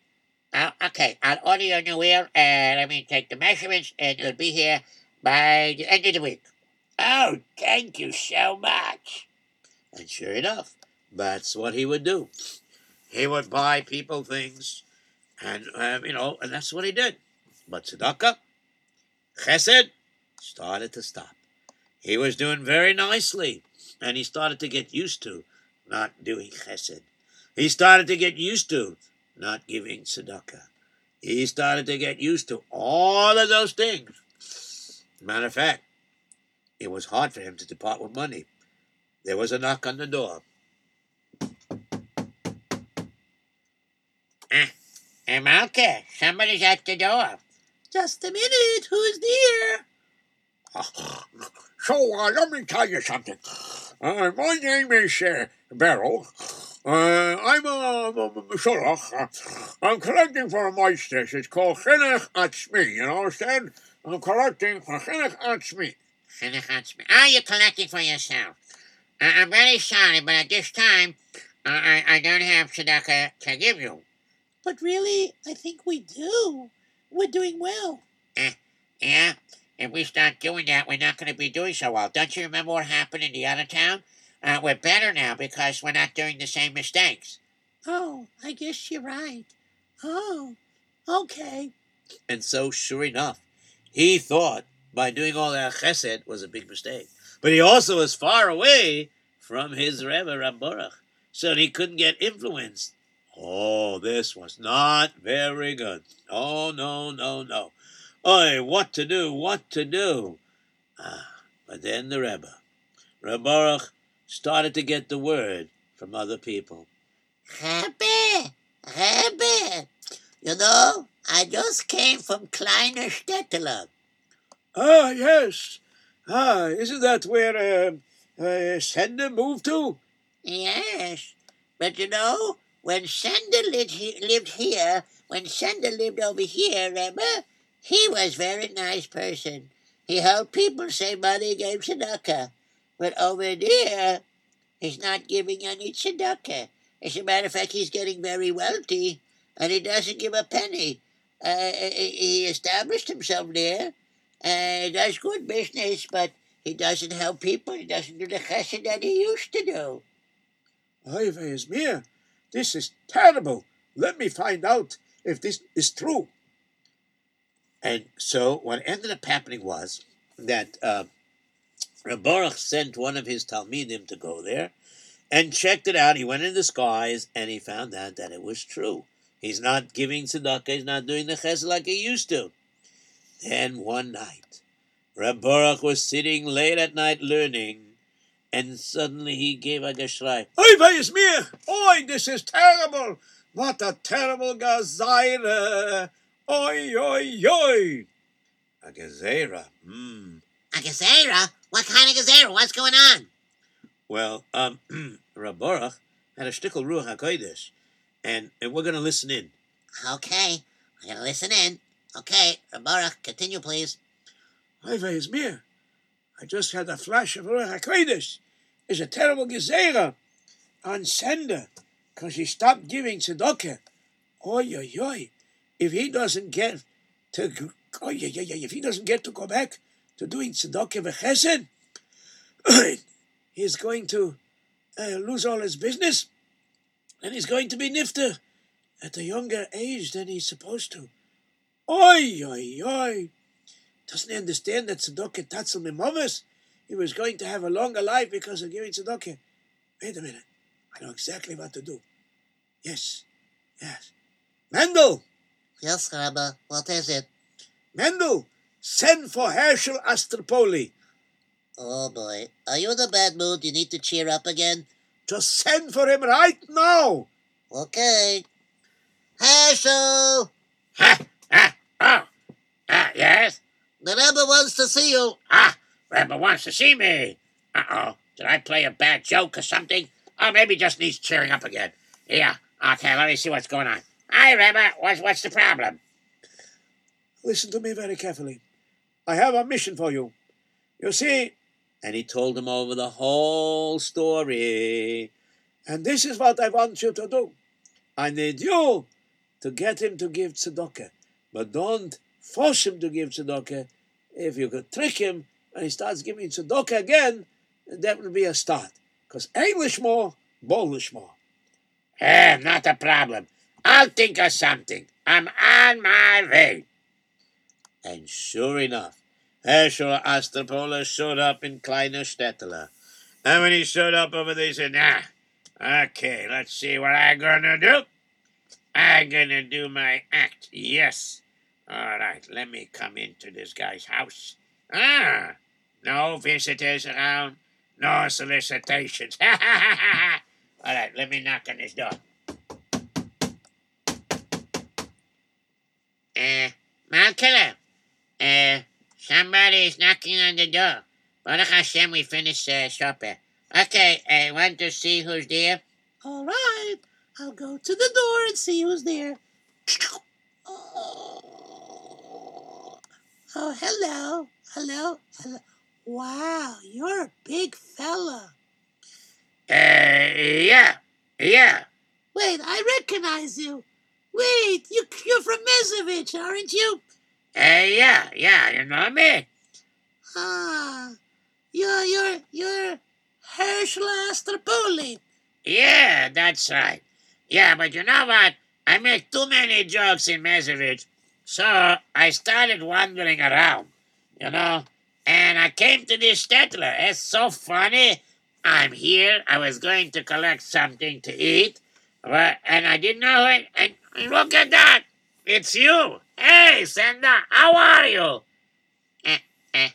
S2: Uh, okay, I'll order your new wheel, and let me take the measurements, and it'll be here by the end of the week. Oh, thank you so much.
S1: And sure enough, that's what he would do. He would buy people things, and um, you know, and that's what he did. But tzedakah, chesed, started to stop. He was doing very nicely, and he started to get used to not doing chesed. He started to get used to not giving tzedakah. He started to get used to all of those things. Matter of fact, it was hard for him to depart with money. There was a knock on the door.
S2: Hey, Malka, somebody's at the door.
S6: Just a minute. Who's there?
S13: So uh, let me tell you something. Uh, my name is uh, Beryl. Uh, I'm a, a, a shulach. Uh, I'm collecting for a moistus. It's called Chinuch Atzmi. You understand? I'm collecting for Chinuch Atzmi.
S2: Ah, you're you collecting for yourself. Uh, I'm very sorry, but at this time, uh, I, I don't have tzedakah to give you.
S6: But really, I think we do. We're doing well.
S2: Yeah? If we start doing that, we're not going to be doing so well. Don't you remember what happened in the other town? Uh, we're better now because we're not doing the same mistakes.
S6: Oh, I guess you're right. Oh, okay.
S1: And so, sure enough, he thought by doing all that chesed was a big mistake. But he also was far away from his Rebbe Rabborach, so he couldn't get influenced. Oh, this was not very good. Oh, no, no, no. Oi, what to do, what to do? Ah, but then the Rebbe, Rabborach, started to get the word from other people.
S10: Rebbe, Rebbe, you know, I just came from Kleiner Stetteler.
S11: Ah, yes. Ah, isn't that where uh, uh, Sender moved to?
S10: Yes, but you know, when Sender lived, lived here, when Sender lived over here, Rebbe, he was very nice person. He helped people save money, gave tzedakah. But over there, he's not giving any tzedakah. As a matter of fact, he's getting very wealthy, and he doesn't give a penny. Uh, he established himself there, uh, does good business, but he doesn't help people. He doesn't do the chesed that he used to do.
S11: Oy mir. This is terrible. Let me find out if this is true.
S1: And so what ended up happening was that uh, Rabborach sent one of his Talmidim to go there and checked it out. He went in disguise and he found out that it was true. He's not giving tzedakah. He's not doing the chesed like he used to. Then one night, Rabborach was sitting late at night learning, and suddenly he gave a geschrei.
S11: Oy mir. Oy, this is terrible. What a terrible gazaire. Oy, oy, oy.
S1: A gezerah. Hmm.
S10: A gazera? What kind of gazera? What's going on?
S1: Well, um, Rabborach had a shtickle ruach hakodesh, and and we're gonna listen in.
S10: Okay, I'm gonna listen in. Okay, Baruch, continue, please.
S11: Oy vey's mir. I just had a flash of Ruach HaKodesh. It's a terrible gezerah on Sender because he stopped giving tzedakah. Oy, oy, oy. If he doesn't get to, g- oy, oy, oy, oy, if he doesn't get to go back to doing tzedakah v'chesed, he's going to uh, lose all his business, and he's going to be nifter at a younger age than he's supposed to. Oi, oi, oi. Doesn't he understand that tzedakah tatzel mimovis? He was going to have a longer life because of giving tzedakah. Wait a minute. I know exactly what to do. Yes, yes. Mendel,
S10: Yes, Rabbi, what is it?
S11: Mendel, send for Herschel Ostropoler.
S10: Oh boy, are you in a bad mood? You need to cheer up again?
S11: Just send for him right now.
S10: Okay. Herschel!
S2: Ha! Ah! Oh! Ah, yes?
S10: The Rebbe wants to see you.
S2: Ah! Rebbe wants to see me. Uh-oh. Did I play a bad joke or something? Oh, maybe just needs cheering up again. Yeah. Okay, let me see what's going on. Hi, Rebbe. What's, what's the problem?
S11: Listen to me very carefully. I have a mission for you. You see,
S1: And he told him over the whole story.
S11: and this is what I want you to do. I need you to get him to give tzedakah, but don't force him to give tzedakah. If you could trick him and he starts giving tzedakah again, that will be a start. Because English more, Polish more.
S2: Eh, not a problem. I'll think of something. I'm on my way.
S1: And sure enough, Herschel Ostropoler showed up in Kleiner Stetteler.
S2: And when he showed up over there, he said, nah, okay, let's see what I'm gonna do. I'm gonna do my act, yes. All right, let me come into this guy's house. Ah, no visitors around, no solicitations. All right, let me knock on this door. Uh, Malkiller, uh, somebody's knocking on the door. Baruch Hashem, we finished uh, shopping. Okay, I want to see who's there.
S6: All right, I'll go to the door and see who's there. Oh, oh hello, hello, hello. Wow, you're a big fella.
S2: Uh, yeah, yeah.
S6: Wait, I recognize you. Wait, you, you're from Mezovich, aren't you?
S2: Uh, yeah, yeah, you know me.
S6: Ah, you're, you're, you're Herschel Ostropoler.
S2: Yeah, that's right. Yeah, but you know what? I make too many jokes in Mezovich, so I started wandering around, you know, and I came to this Stetler. It's so funny. I'm here. I was going to collect something to eat, but, and I didn't know it. And look at that. It's you. Hey, Senda, how are you?
S10: Eh, eh,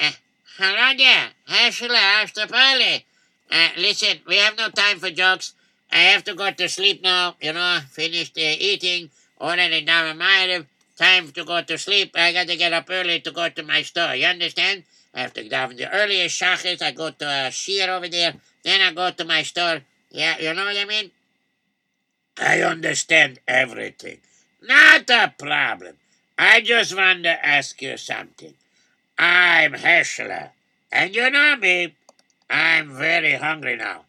S10: eh. Hello there. Herschel Ostropoler. Uh, listen, we have no time for jokes. I have to go to sleep now. You know, finished uh, eating, ordered down a mile. Time to go to sleep. I got to get up early to go to my store. You understand? I have to down the earliest shachas. I go to a shear over there. Then I go to my store. Yeah, you know what I mean?
S2: I understand everything. Not a problem. I just want to ask you something. I'm Herschler, and you know me. I'm very hungry now.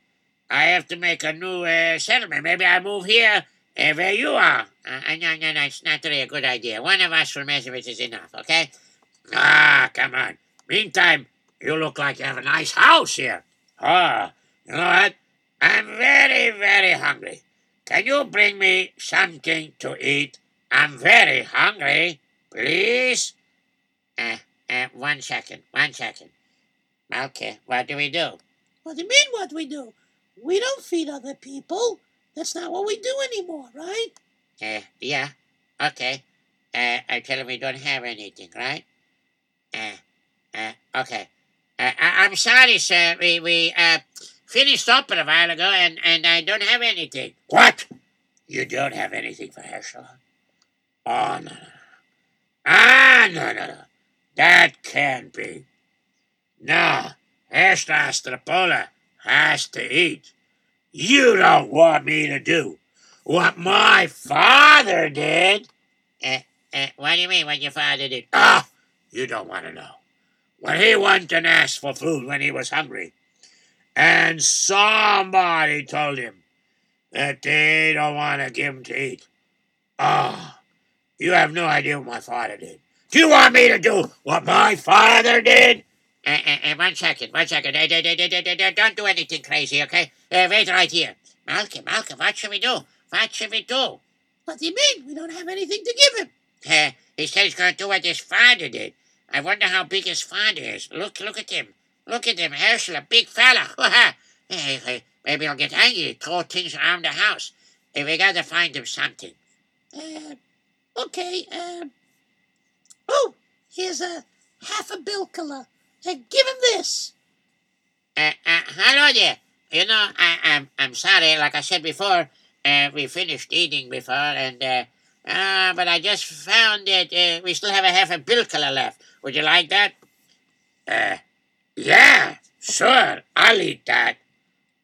S2: I have to make a new uh, settlement. Maybe I move here uh, where you are.
S10: Uh, no, no, no, it's not really a good idea. One of us from Mesovich is enough, okay?
S2: Ah, come on. Meantime, you look like you have a nice house here. Ah, you know what? I'm very, very hungry. Can you bring me something to eat? I'm very hungry. Please?
S10: Uh, uh, one second, one second. Okay, what do we do?
S6: What do you mean, what we do? We don't feed other people. That's not what we do anymore, right?
S10: Uh, yeah, okay. Uh, I tell him we don't have anything, right? Uh, uh, okay. Uh, I- I'm sorry, sir. We we uh finished supper a while ago, and and I don't have anything.
S2: What? You don't have anything for Herschel? Oh, no, no. Ah, no, no, no. That can't be. No, Herschel Ostropoler has to eat. You don't want me to do what my father did.
S10: Uh, uh, what do you mean? What your father did?
S2: Ah, you don't want to know. When he went and asked for food when he was hungry, and somebody told him that they don't want to give him to eat. Ah, you have no idea what my father did. Do you want me to do what my father did?
S10: Uh, uh, uh, one second, one second. Uh, don't do anything crazy, okay? Wait right here. Malcolm, Malcolm, what should we do? What should we do?
S6: What do you mean? We don't have anything to give him.
S10: He said he's going to do what his father did. I wonder how big his father is. Look, look at him. Look at him, a big fella. Hey, hey, Maybe he'll get angry, throw things around the house. Uh, we got to find him something.
S6: Uh, okay, um. Oh, here's a half a bilkala. Uh, give him this.
S10: Uh, uh, hello there. You know, I, I'm I'm sorry. Like I said before, uh, we finished eating before, and uh, uh, but I just found that uh, we still have a half a bilkala left. Would you like that?
S2: Uh, yeah, sure, I'll eat that.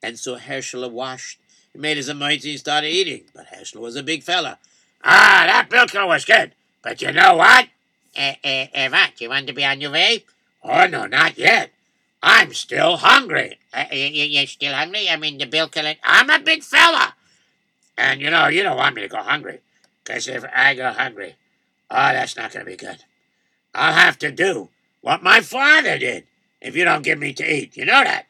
S1: And so Herschel washed. He made his mighty and started eating. But Herschel was a big fella.
S2: Ah, that bilkla was good. But you know what?
S10: Uh, uh, what? You want to be on your way?
S2: Oh, no, not yet. I'm still hungry.
S10: Uh, you, you're still hungry? I mean, the bilkala.
S2: I'm a big fella. And you know, you don't want me to go hungry. Because if I go hungry, oh, that's not going to be good. I'll have to do what my father did if you don't give me to eat. You know that?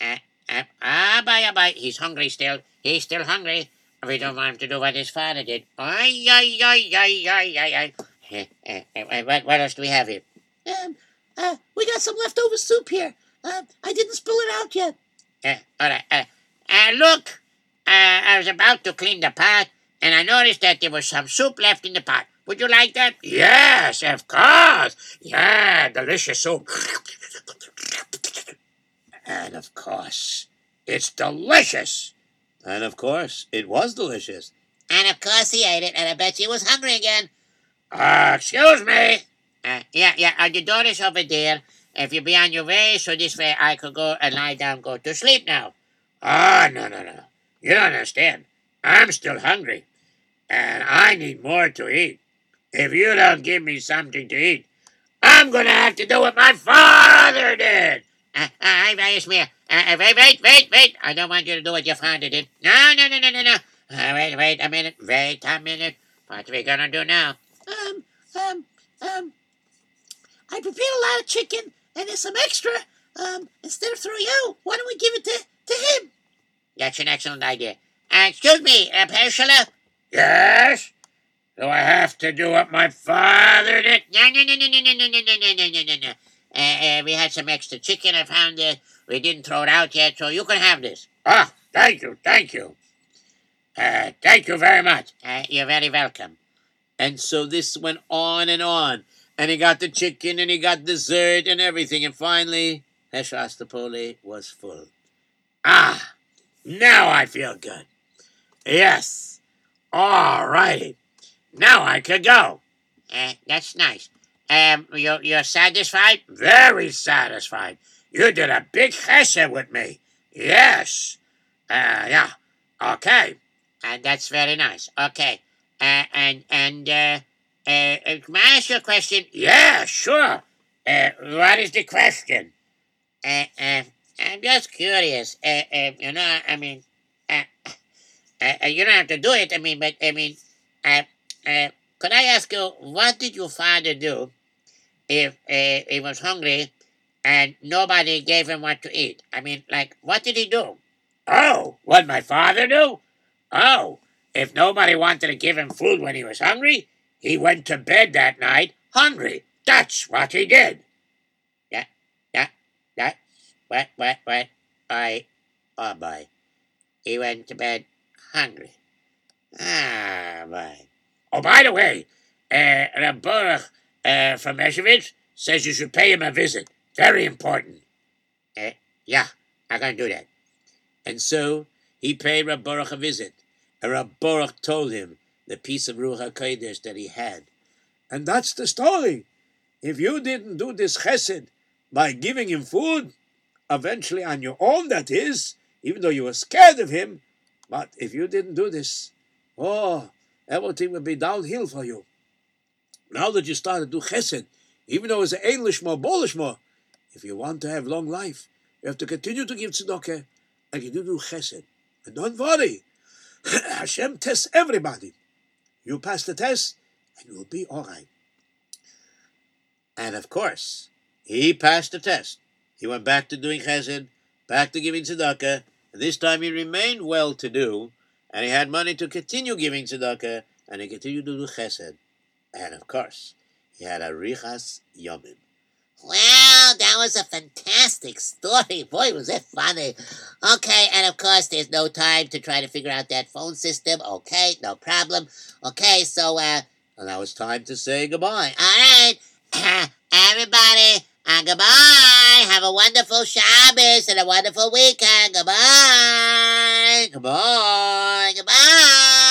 S10: Uh, uh, ah, bye, ah, bye. He's hungry still. He's still hungry. We don't want him to do what his father did. Ay, ay, ay, ay, ay, ay, ay. Uh, what, what else do we have here?
S6: Um, uh, we got some leftover soup here. Uh, I didn't spill it out yet.
S10: Uh, all right. Uh, uh, look, uh, I was about to clean the pot, and I noticed that there was some soup left in the pot. Would you like that?
S2: Yes, of course. Yeah, delicious soup. And of course, it's delicious.
S1: And of course, it was delicious.
S10: And of course he ate it, and I bet he was hungry again.
S2: Uh, excuse me.
S10: Uh, yeah, yeah, uh, your daughter's over there. If you be on your way, so this way I could go and lie down, go to sleep now.
S2: Ah, no, no, no. You don't understand. I'm still hungry. And I need more to eat. If you don't give me something to eat, I'm going to have to do what my father did.
S10: Uh, uh, wait, me. Uh, wait, wait, wait, wait. I don't want you to do what your father did. No, no, no, no, no, no. Uh, wait, wait a minute. Wait a minute. What are we gonna do now?
S6: Um, um, um, I prepared a lot of chicken, and there's some extra. Um, instead of throwing out, why don't we give it to, to him?
S10: That's an excellent idea. Uh, excuse me, uh, Pershula?
S2: Yes? Do I have to do what my father did?
S10: No, no, no, no, no, no, no, no, no, no, no, no, no, no. Uh, uh, we had some extra chicken. I found uh,
S2: we didn't throw it out yet, so you can have this.
S14: Ah, thank you, thank you. Uh, thank you very much.
S2: Uh, you're very welcome.
S1: And so this went on and on. And he got the chicken and he got dessert and everything. And finally, Heshastapoli was full.
S14: Ah, now I feel good. Yes. All righty. Now I can go.
S2: Uh, that's nice. Um, you're, you're satisfied?
S14: Very satisfied. You did a big chesed with me. Yes. Uh, yeah. Okay.
S2: Uh, that's very nice. Okay. Uh, and, and, uh, uh, uh, may I ask you a question?
S14: Yeah, sure. Uh, what is the question?
S2: Uh, uh, I'm just curious. Uh, uh, you know, I mean, uh, uh, uh, you don't have to do it. I mean, but I mean, uh, uh, could I ask you what did your father do if uh, he was hungry and nobody gave him what to eat? I mean, like, what did he do?
S14: Oh, what my father do? Oh, if nobody wanted to give him food when he was hungry, he went to bed that night hungry. That's what he did.
S2: Yeah, yeah, that, what, what, what? I, oh boy, he went to bed hungry. Ah, boy.
S14: Oh, by the way, uh, Reb Baruch uh, from Meshevitz says you should pay him a visit. Very important.
S2: Yeah, I'm gonna do that.
S1: And so he paid Rab Baruch a visit. And Rab Baruch told him the piece of Ruach HaKodesh that he had.
S11: And that's the story. If you didn't do this chesed by giving him food, eventually on your own, that is, even though you were scared of him, but if you didn't do this, oh, everything would be downhill for you. Now that you started to do chesed, even though it's an Englishmo, Bolishmo, if you want to have long life, you have to continue to give tzedakah and you do do chesed. And don't worry, Hashem tests everybody. You pass the test, and you'll be all right.
S1: And of course, he passed the test. He went back to doing chesed, back to giving tzedakah, and this time he remained well to do, and he had money to continue giving tzedakah, and he continued to do chesed. And of course, he had a richas yomim.
S10: Well, that was a fantastic story. Boy, was it funny. Okay, and of course, there's no time to try to figure out that phone system. Okay, no problem. Okay, so, uh,
S1: now it's time to say goodbye.
S10: all right. Everybody, uh, goodbye. Have a wonderful Shabbos and a wonderful weekend. Goodbye.
S1: Goodbye.
S10: Goodbye.